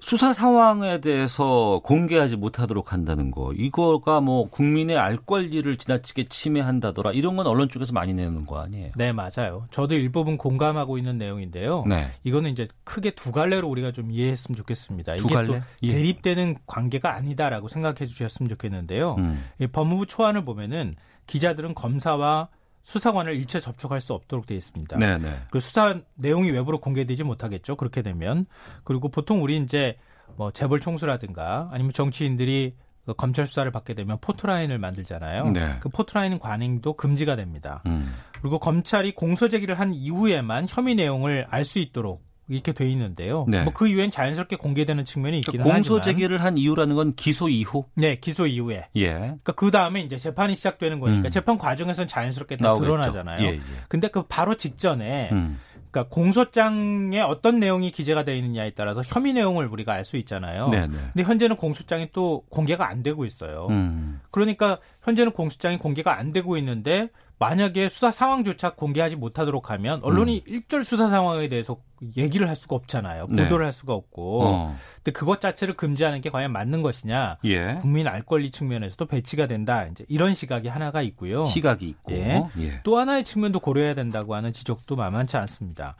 수사 상황에 대해서 공개하지 못하도록 한다는 거 이거가 뭐 국민의 알 권리를 지나치게 침해한다더라 이런 건 언론 쪽에서 많이 내는 거 아니에요? 네, 맞아요. 저도 일부분 공감하고 있는 내용인데요. 네. 이거는 이제 크게 두 갈래로 우리가 좀 이해했으면 좋겠습니다. 두 갈래? 또 예. 대립되는 관계가 아니다라고 생각해 주셨으면 좋겠는데요. 음. 이 법무부 초안을 보면은 기자들은 검사와 수사관을 일체 접촉할 수 없도록 되어 있습니다. 네, 네. 그 수사 내용이 외부로 공개되지 못하겠죠. 그렇게 되면 그리고 보통 우리 이제 뭐 재벌 총수라든가 아니면 정치인들이 그 검찰 수사를 받게 되면 포토라인을 만들잖아요. 네. 그 포토라인 관행도 금지가 됩니다. 음. 그리고 검찰이 공소 제기를 한 이후에만 혐의 내용을 알 수 있도록 이렇게 돼 있는데요. 네. 뭐그 이후엔 자연스럽게 공개되는 측면이 있기는 그러니까 공소 하지만 제기를 한 이유라는 건 기소 이후? 네 기소 이후에 예. 그러니까 그 다음에 이제 재판이 시작되는 거니까 음. 재판 과정에서는 자연스럽게 다 나오겠죠. 드러나잖아요. 예, 예. 근데 그 바로 직전에 음. 그러니까 공소장에 어떤 내용이 기재가 되어 있느냐에 따라서 혐의 내용을 우리가 알 수 있잖아요. 네, 네. 근데 현재는 공소장이 또 공개가 안 되고 있어요. 음. 그러니까 현재는 공소장이 공개가 안 되고 있는데 만약에 수사 상황조차 공개하지 못하도록 하면 언론이 일절 수사 상황에 대해서 얘기를 할 수가 없잖아요. 네. 보도를 할 수가 없고. 어. 근데 그것 자체를 금지하는 게 과연 맞는 것이냐? 예. 국민 알 권리 측면에서도 배치가 된다. 이제 이런 시각이 하나가 있고요. 시각이 있고. 예. 예. 또 하나의 측면도 고려해야 된다고 하는 지적도 만만치 않습니다.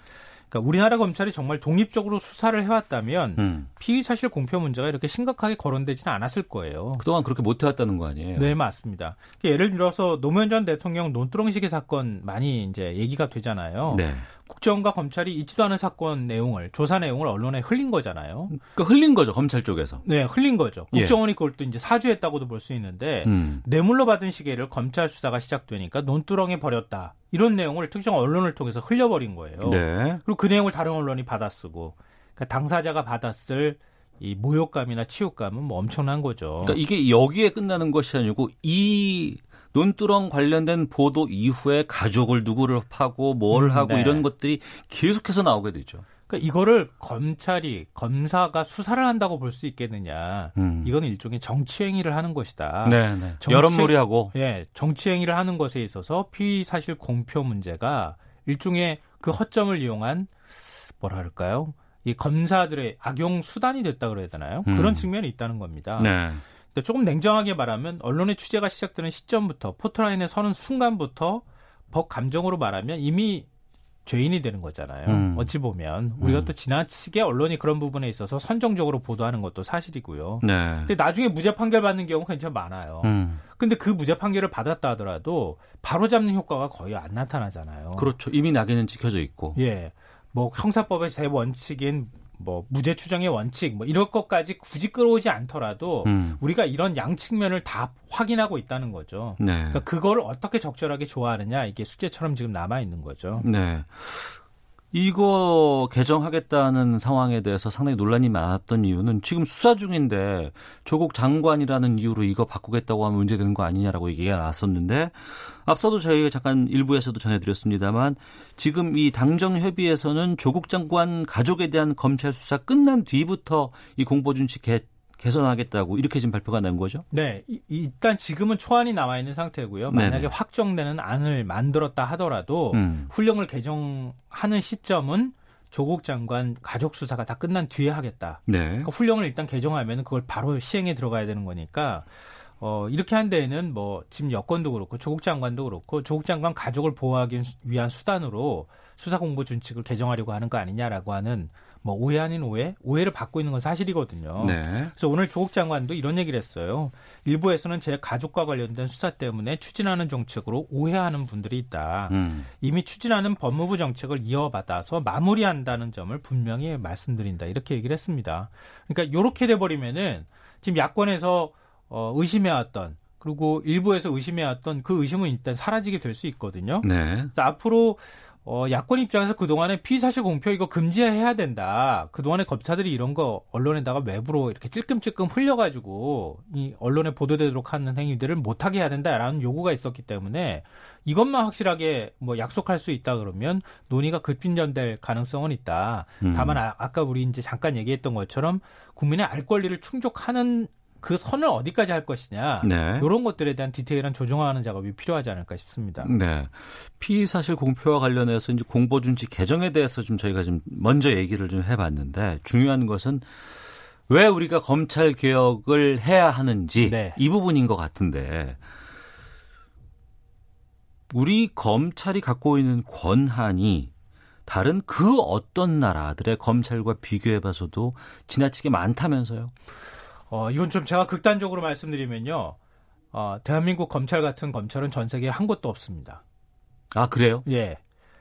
그러니까 우리나라 검찰이 정말 독립적으로 수사를 해왔다면 음. 피의 사실 공표 문제가 이렇게 심각하게 거론되지는 않았을 거예요. 그동안 그렇게 못 해왔다는 거 아니에요? 네, 맞습니다. 그러니까 예를 들어서 노무현 전 대통령 논두렁 시계 사건 많이 이제 얘기가 되잖아요. 네. 국정원과 검찰이 있지도 않은 사건 내용을 조사 내용을 언론에 흘린 거잖아요. 그러니까 흘린 거죠 검찰 쪽에서. 네, 흘린 거죠. 예. 국정원이 그걸 또 이제 사주했다고도 볼 수 있는데 음. 뇌물로 받은 시계를 검찰 수사가 시작되니까 논두렁에 버렸다. 이런 내용을 특정 언론을 통해서 흘려버린 거예요. 네. 그리고 그 내용을 다른 언론이 받아쓰고 그러니까 당사자가 받았을 이 모욕감이나 치욕감은 뭐 엄청난 거죠. 그러니까 이게 여기에 끝나는 것이 아니고 이 논두렁 관련된 보도 이후에 가족을 누구를 파고 뭘 음, 하고 네. 이런 것들이 계속해서 나오게 되죠. 그러니까 이거를 검찰이 검사가 수사를 한다고 볼 수 있겠느냐? 음. 이건 일종의 정치 행위를 하는 것이다. 네, 네. 정치- 여론몰이하고 예, 정치 행위를 하는 것에 있어서 피의 사실 공표 문제가 일종의 그 허점을 이용한 뭐라 그럴까요? 이 검사들의 악용 수단이 됐다 그래야 되나요? 음. 그런 측면이 있다는 겁니다. 네. 근데 조금 냉정하게 말하면 언론의 취재가 시작되는 시점부터 포토라인에 서는 순간부터 법 감정으로 말하면 이미 죄인이 되는 거잖아요. 음. 어찌 보면 우리가 음. 또 지나치게 언론이 그런 부분에 있어서 선정적으로 보도하는 것도 사실이고요. 네. 근데 나중에 무죄 판결 받는 경우가 굉장히 많아요. 음. 근데 그 무죄 판결을 받았다 하더라도 바로 잡는 효과가 거의 안 나타나잖아요. 그렇죠. 이미 낙인은 찍혀져 있고. 예. 뭐 형사법의 대원칙인 뭐 무죄 추정의 원칙 뭐 이럴 것까지 굳이 끌어오지 않더라도 음. 우리가 이런 양측면을 다 확인하고 있다는 거죠. 네. 그러니까 그걸 어떻게 적절하게 좋아하느냐 이게 숙제처럼 지금 남아 있는 거죠. 네. 이거 개정하겠다는 상황에 대해서 상당히 논란이 많았던 이유는 지금 수사 중인데 조국 장관이라는 이유로 이거 바꾸겠다고 하면 문제되는 거 아니냐라고 얘기가 나왔었는데 앞서도 저희가 잠깐 일부에서도 전해드렸습니다만 지금 이 당정 협의에서는 조국 장관 가족에 대한 검찰 수사 끝난 뒤부터 이 공보준칙 개 개선하겠다고 이렇게 지금 발표가 난 거죠? 네, 이, 일단 지금은 초안이 남아 있는 상태고요. 만약에 네네. 확정되는 안을 만들었다 하더라도 음. 훈령을 개정하는 시점은 조국 장관 가족 수사가 다 끝난 뒤에 하겠다. 네. 그러니까 훈령을 일단 개정하면 그걸 바로 시행에 들어가야 되는 거니까 어, 이렇게 한 데에는 뭐 지금 여권도 그렇고 조국 장관도 그렇고 조국 장관 가족을 보호하기 위한 수단으로 수사 공보 준칙을 개정하려고 하는 거 아니냐라고 하는 뭐 오해 아닌 오해, 오해를 받고 있는 건 사실이거든요. 네. 그래서 오늘 조국 장관도 이런 얘기를 했어요. 일부에서는 제 가족과 관련된 수사 때문에 추진하는 정책으로 오해하는 분들이 있다. 음. 이미 추진하는 법무부 정책을 이어받아서 마무리한다는 점을 분명히 말씀드린다. 이렇게 얘기를 했습니다. 그러니까 이렇게 돼버리면은 지금 야권에서 어, 의심해왔던 그리고 일부에서 의심해왔던 그 의심은 일단 사라지게 될 수 있거든요. 네. 앞으로 어, 야권 입장에서 그동안에 피의사실 공표 이거 금지해야 된다. 그동안에 검사들이 이런 거 언론에다가 외부로 이렇게 찔끔찔끔 흘려가지고 이 언론에 보도되도록 하는 행위들을 못하게 해야 된다라는 요구가 있었기 때문에 이것만 확실하게 뭐 약속할 수 있다 그러면 논의가 급진전될 가능성은 있다. 음. 다만 아, 아까 우리 이제 잠깐 얘기했던 것처럼 국민의 알 권리를 충족하는 그 선을 어디까지 할 것이냐 네. 이런 것들에 대한 디테일한 조정하는 작업이 필요하지 않을까 싶습니다. 네. 피의 사실 공표와 관련해서 이제 공보준칙 개정에 대해서 좀 저희가 좀 먼저 얘기를 좀 해봤는데 중요한 것은 왜 우리가 검찰 개혁을 해야 하는지 네. 이 부분인 것 같은데 우리 검찰이 갖고 있는 권한이 다른 그 어떤 나라들의 검찰과 비교해봐서도 지나치게 많다면서요? 어, 이건 좀 제가 극단적으로 말씀드리면요. 어, 대한민국 검찰 같은 검찰은 전 세계에 한 곳도 없습니다. 아 그래요? 예.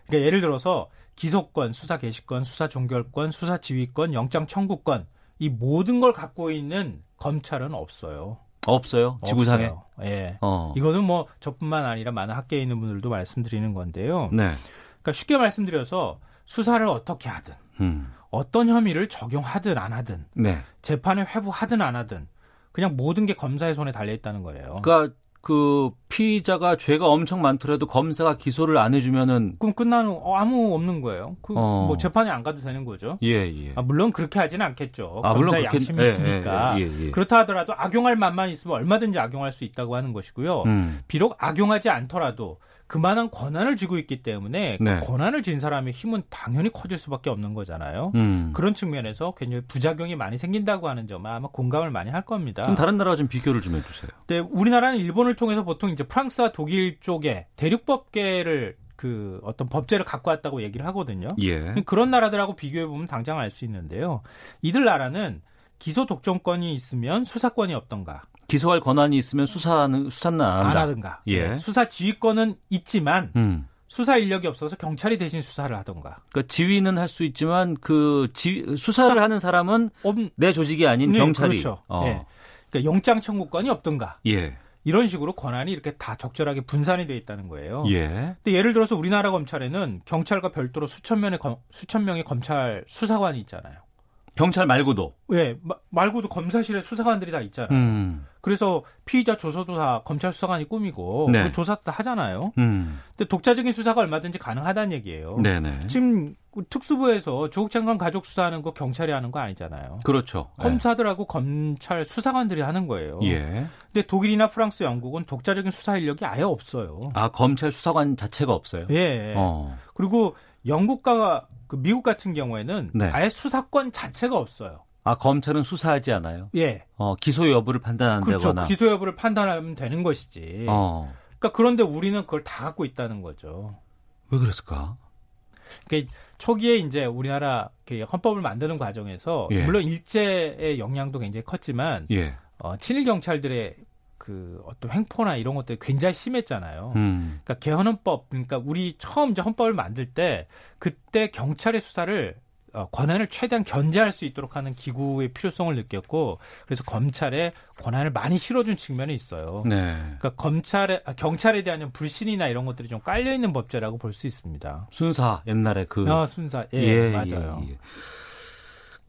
그러니까 예를 들어서 기소권, 수사 개시권, 수사 종결권, 수사 지휘권, 영장 청구권 이 모든 걸 갖고 있는 검찰은 없어요. 없어요? 지구상에? 없어요. 예. 어. 이거는 뭐 저뿐만 아니라 많은 학계에 있는 분들도 말씀드리는 건데요. 네. 그러니까 쉽게 말씀드려서 수사를 어떻게 하든 음. 어떤 혐의를 적용하든 안 하든 네. 재판에 회부하든 안 하든 그냥 모든 게 검사의 손에 달려 있다는 거예요. 그러니까 그 피의자가 죄가 엄청 많더라도 검사가 기소를 안 해주면은 그럼 끝나는 어, 아무 없는 거예요. 그 어. 뭐 재판에 안 가도 되는 거죠. 예 예. 아, 물론 그렇게 하지는 않겠죠. 아, 물론 검사의 그렇게- 양심 이 예, 있으니까. 예, 예, 예. 그렇다 하더라도 악용할 만만 있으면 얼마든지 악용할 수 있다고 하는 것이고요. 음. 비록 악용하지 않더라도 그만한 권한을 쥐고 있기 때문에 네. 그 권한을 쥔 사람의 힘은 당연히 커질 수밖에 없는 거잖아요. 음. 그런 측면에서 굉장히 부작용이 많이 생긴다고 하는 점은 아마 공감을 많이 할 겁니다. 그럼 다른 나라와 좀 비교를 좀 해주세요. 근데 우리나라는 일본을 통해서 보통 이제 프랑스와 독일 쪽에 대륙법계를 그 어떤 법제를 갖고 왔다고 얘기를 하거든요. 예. 그런 나라들하고 비교해 보면 당장 알 수 있는데요. 이들 나라는 기소 독점권이 있으면 수사권이 없던가 기소할 권한이 있으면 수사는 수사는 안 안. 하든가 예. 네, 수사 지휘권은 있지만 음. 수사 인력이 없어서 경찰이 대신 수사를 하던가 그러니까 지휘는 할 수 있지만 그 지, 수사를 하는 사람은 없, 내 조직이 아닌 네, 경찰이. 그렇죠. 어. 예. 그러니까 영장 청구권이 없던가 예. 이런 식으로 권한이 이렇게 다 적절하게 분산이 돼 있다는 거예요. 예. 근데 예를 들어서 우리나라 검찰에는 경찰과 별도로 수천 명의 검, 수천 명의 검찰 수사관이 있잖아요. 경찰 말고도. 왜 마- 말고도 검사실에 수사관들이 다 있잖아요. 음. 그래서 피의자 조서도 다 검찰 수사관이 꾸미고 네. 그 조사도 다 하잖아요. 음. 근데 독자적인 수사가 얼마든지 가능하다는 얘기예요. 네네. 지금 특수부에서 조국 장관 가족 수사하는 거 경찰이 하는 거 아니잖아요. 그렇죠. 검사들하고 검찰 수사관들이 하는 거예요. 예. 근데 독일이나 프랑스, 영국은 독자적인 수사 인력이 아예 없어요. 아 검찰 수사관 자체가 없어요. 예. 어. 그리고 영국과 그 미국 같은 경우에는 네. 아예 수사권 자체가 없어요. 아 검찰은 수사하지 않아요. 예. 어 기소 여부를 그렇죠. 판단한다거나. 기소 여부를 판단하면 되는 것이지. 어. 그러니까 그런데 우리는 그걸 다 갖고 있다는 거죠. 왜 그랬을까? 그러니까 초기에 이제 우리나라 헌법을 만드는 과정에서 예. 물론 일제의 영향도 굉장히 컸지만 예. 어, 친일 경찰들의 그 어떤 횡포나 이런 것들이 굉장히 심했잖아요. 음. 그러니까 개헌헌법 그러니까 우리 처음 이제 헌법을 만들 때 그때 경찰의 수사를 어, 권한을 최대한 견제할 수 있도록 하는 기구의 필요성을 느꼈고 그래서 검찰에 권한을 많이 실어준 측면이 있어요. 네. 그러니까 검찰에 아, 경찰에 대한 불신이나 이런 것들이 좀 깔려 있는 법제라고 볼 수 있습니다. 순사 옛날에 그 아, 순사 예, 예, 맞아요. 예, 예.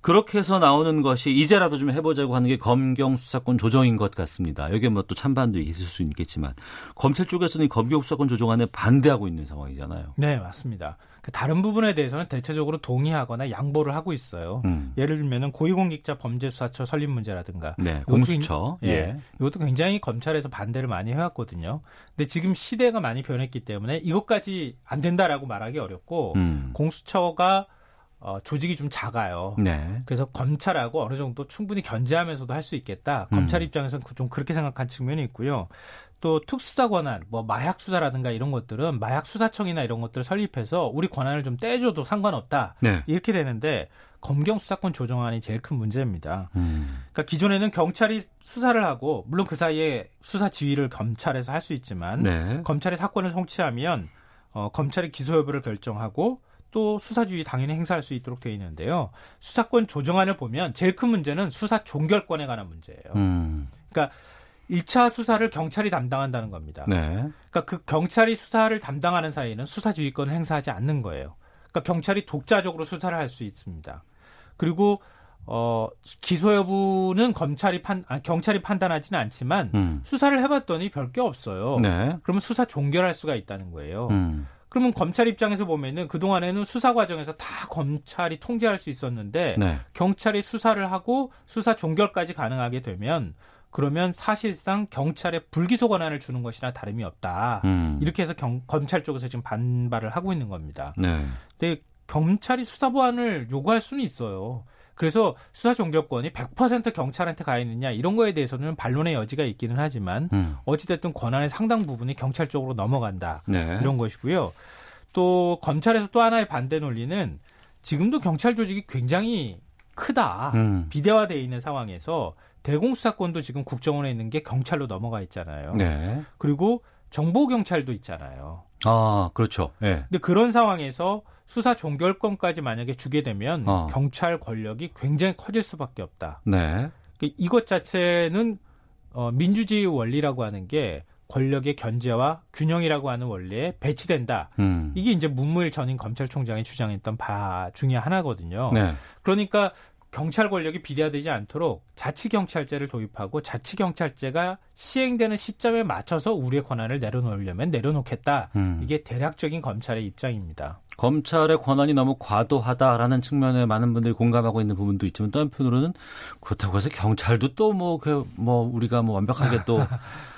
그렇게 해서 나오는 것이 이제라도 좀 해보자고 하는 게 검경 수사권 조정인 것 같습니다. 여기에 뭐 또 찬반도 있을 수 있겠지만 검찰 쪽에서는 이 검경 수사권 조정안에 반대하고 있는 상황이잖아요. 네, 맞습니다. 그 다른 부분에 대해서는 대체적으로 동의하거나 양보를 하고 있어요. 음. 예를 들면은 고위공직자 범죄수사처 설립 문제라든가. 네, 공수처. 굉- 예. 예. 이것도 굉장히 검찰에서 반대를 많이 해왔거든요. 근데 지금 시대가 많이 변했기 때문에 이것까지 안 된다라고 말하기 어렵고 음. 공수처가 어, 조직이 좀 작아요. 네. 그래서 검찰하고 어느 정도 충분히 견제하면서도 할 수 있겠다. 음. 검찰 입장에서는 그- 좀 그렇게 생각한 측면이 있고요. 또 특수사 권한, 뭐 마약 수사라든가 이런 것들은 마약 수사청이나 이런 것들을 설립해서 우리 권한을 좀 떼줘도 상관없다. 네. 이렇게 되는데 검경 수사권 조정안이 제일 큰 문제입니다. 음. 그러니까 기존에는 경찰이 수사를 하고 물론 그 사이에 수사 지휘를 검찰에서 할 수 있지만 네. 검찰이 사건을 송치하면 어, 검찰이 기소 여부를 결정하고 또 수사주의 당연히 행사할 수 있도록 되어 있는데요. 수사권 조정안을 보면 제일 큰 문제는 수사 종결권에 관한 문제예요. 음. 그러니까 1차 수사를 경찰이 담당한다는 겁니다. 네. 그러니까 그 경찰이 수사를 담당하는 사이에는 수사주의권을 행사하지 않는 거예요. 그러니까 경찰이 독자적으로 수사를 할 수 있습니다. 그리고 어 기소 여부는 검찰이 판 아, 경찰이 판단하지는 않지만 음. 수사를 해봤더니 별 게 없어요. 네. 그러면 수사 종결할 수가 있다는 거예요. 음. 그러면 검찰 입장에서 보면은 그 동안에는 수사 과정에서 다 검찰이 통제할 수 있었는데 네. 경찰이 수사를 하고 수사 종결까지 가능하게 되면 그러면 사실상 경찰에 불기소 권한을 주는 것이나 다름이 없다. 음. 이렇게 해서 경- 검찰 쪽에서 지금 반발을 하고 있는 겁니다. 네. 근데 경찰이 수사 보완을 요구할 수는 있어요. 그래서 수사 종결권이 100% 경찰한테 가 있느냐 이런 거에 대해서는 반론의 여지가 있기는 하지만 음. 어찌됐든 권한의 상당 부분이 경찰 쪽으로 넘어간다. 네. 이런 것이고요. 또 검찰에서 또 하나의 반대 논리는 지금도 경찰 조직이 굉장히 크다. 음. 비대화되어 있는 상황에서 대공수사권도 지금 국정원에 있는 게 경찰로 넘어가 있잖아요. 네. 그리고 정보 경찰도 있잖아요. 아, 그렇죠. 예. 근데 그런 상황에서 수사 종결권까지 만약에 주게 되면 어. 경찰 권력이 굉장히 커질 수밖에 없다. 네. 그 이것 자체는 어, 민주주의 원리라고 하는 게 권력의 견제와 균형이라고 하는 원리에 배치된다. 음. 이게 이제 문무일 전임 검찰총장이 주장했던 바 중에 하나거든요. 네. 그러니까 경찰 권력이 비대화되지 않도록 자치경찰제를 도입하고 자치경찰제가 시행되는 시점에 맞춰서 우리의 권한을 내려놓으려면 내려놓겠다. 음. 이게 대략적인 검찰의 입장입니다. 검찰의 권한이 너무 과도하다라는 측면에 많은 분들이 공감하고 있는 부분도 있지만 또 한편으로는 그렇다고 해서 경찰도 또뭐뭐 우리가 뭐 완벽하게 또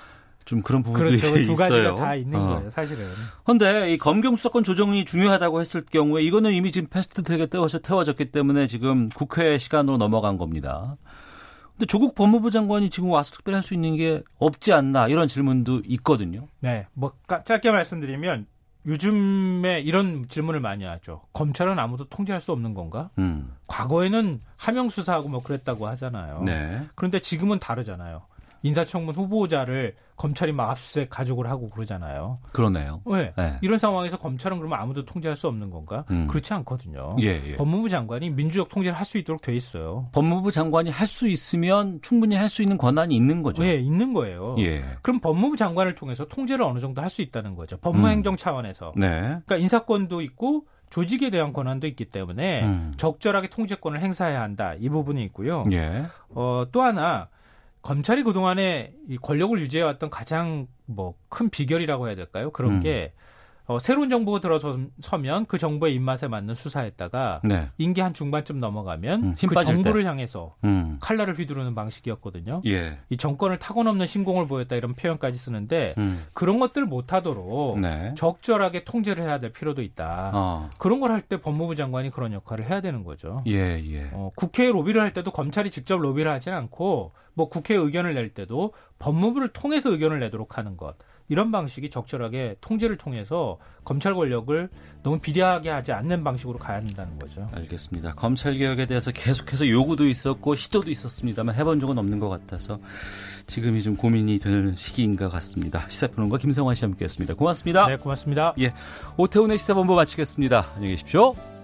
좀 그런 부분도 그렇죠. 두 있어요. 가지가 다 있는 어. 거예요, 사실은. 그런데 이 검경 수사권 조정이 중요하다고 했을 경우에 이거는 이미 지금 패스트트랙에 태워져 태워졌기 때문에 지금 국회 시간으로 넘어간 겁니다. 근데 조국 법무부 장관이 지금 와서 특별히 할 수 있는 게 없지 않나 이런 질문도 있거든요. 네, 뭐 까- 짧게 말씀드리면 요즘에 이런 질문을 많이 하죠. 검찰은 아무도 통제할 수 없는 건가? 음. 과거에는 하명 수사하고 뭐 그랬다고 하잖아요. 네. 그런데 지금은 다르잖아요. 인사청문 후보자를 검찰이 막 압수수색 가족을 하고 그러잖아요. 그러네요. 왜? 네. 이런 상황에서 검찰은 그러면 아무도 통제할 수 없는 건가? 음. 그렇지 않거든요. 예, 예. 법무부 장관이 민주적 통제를 할 수 있도록 돼 있어요. 법무부 장관이 할 수 있으면 충분히 할 수 있는 권한이 있는 거죠. 예, 있는 거예요. 예. 그럼 법무부 장관을 통해서 통제를 어느 정도 할 수 있다는 거죠. 법무행정 차원에서. 네. 그러니까 인사권도 있고 조직에 대한 권한도 있기 때문에 음. 적절하게 통제권을 행사해야 한다. 이 부분이 있고요. 예. 어, 또 하나 검찰이 그동안에 이 권력을 유지해왔던 가장 뭐 큰 비결이라고 해야 될까요? 그런 음. 게 어, 새로운 정부가 들어서면 그 정부의 입맛에 맞는 수사했다가 네. 임기 한 중반쯤 넘어가면 음, 힘그 정부를 때. 향해서 음. 칼날을 휘두르는 방식이었거든요. 예. 이 정권을 타고넘는 신공을 보였다 이런 표현까지 쓰는데 음. 그런 것들 못하도록 네. 적절하게 통제를 해야 될 필요도 있다. 어. 그런 걸 할 때 법무부 장관이 그런 역할을 해야 되는 거죠. 예, 예. 어, 국회에 로비를 할 때도 검찰이 직접 로비를 하지는 않고 뭐 국회 의견을 낼 때도 법무부를 통해서 의견을 내도록 하는 것. 이런 방식이 적절하게 통제를 통해서 검찰 권력을 너무 비대하게 하지 않는 방식으로 가야 한다는 거죠. 알겠습니다. 검찰 개혁에 대해서 계속해서 요구도 있었고 시도도 있었습니다만 해본 적은 없는 것 같아서 지금이 좀 고민이 되는 시기인 것 같습니다. 시사평론가 김성환 씨 함께했습니다. 고맙습니다. 네, 고맙습니다. 예, 오태훈의 시사본부 마치겠습니다. 안녕히 계십시오.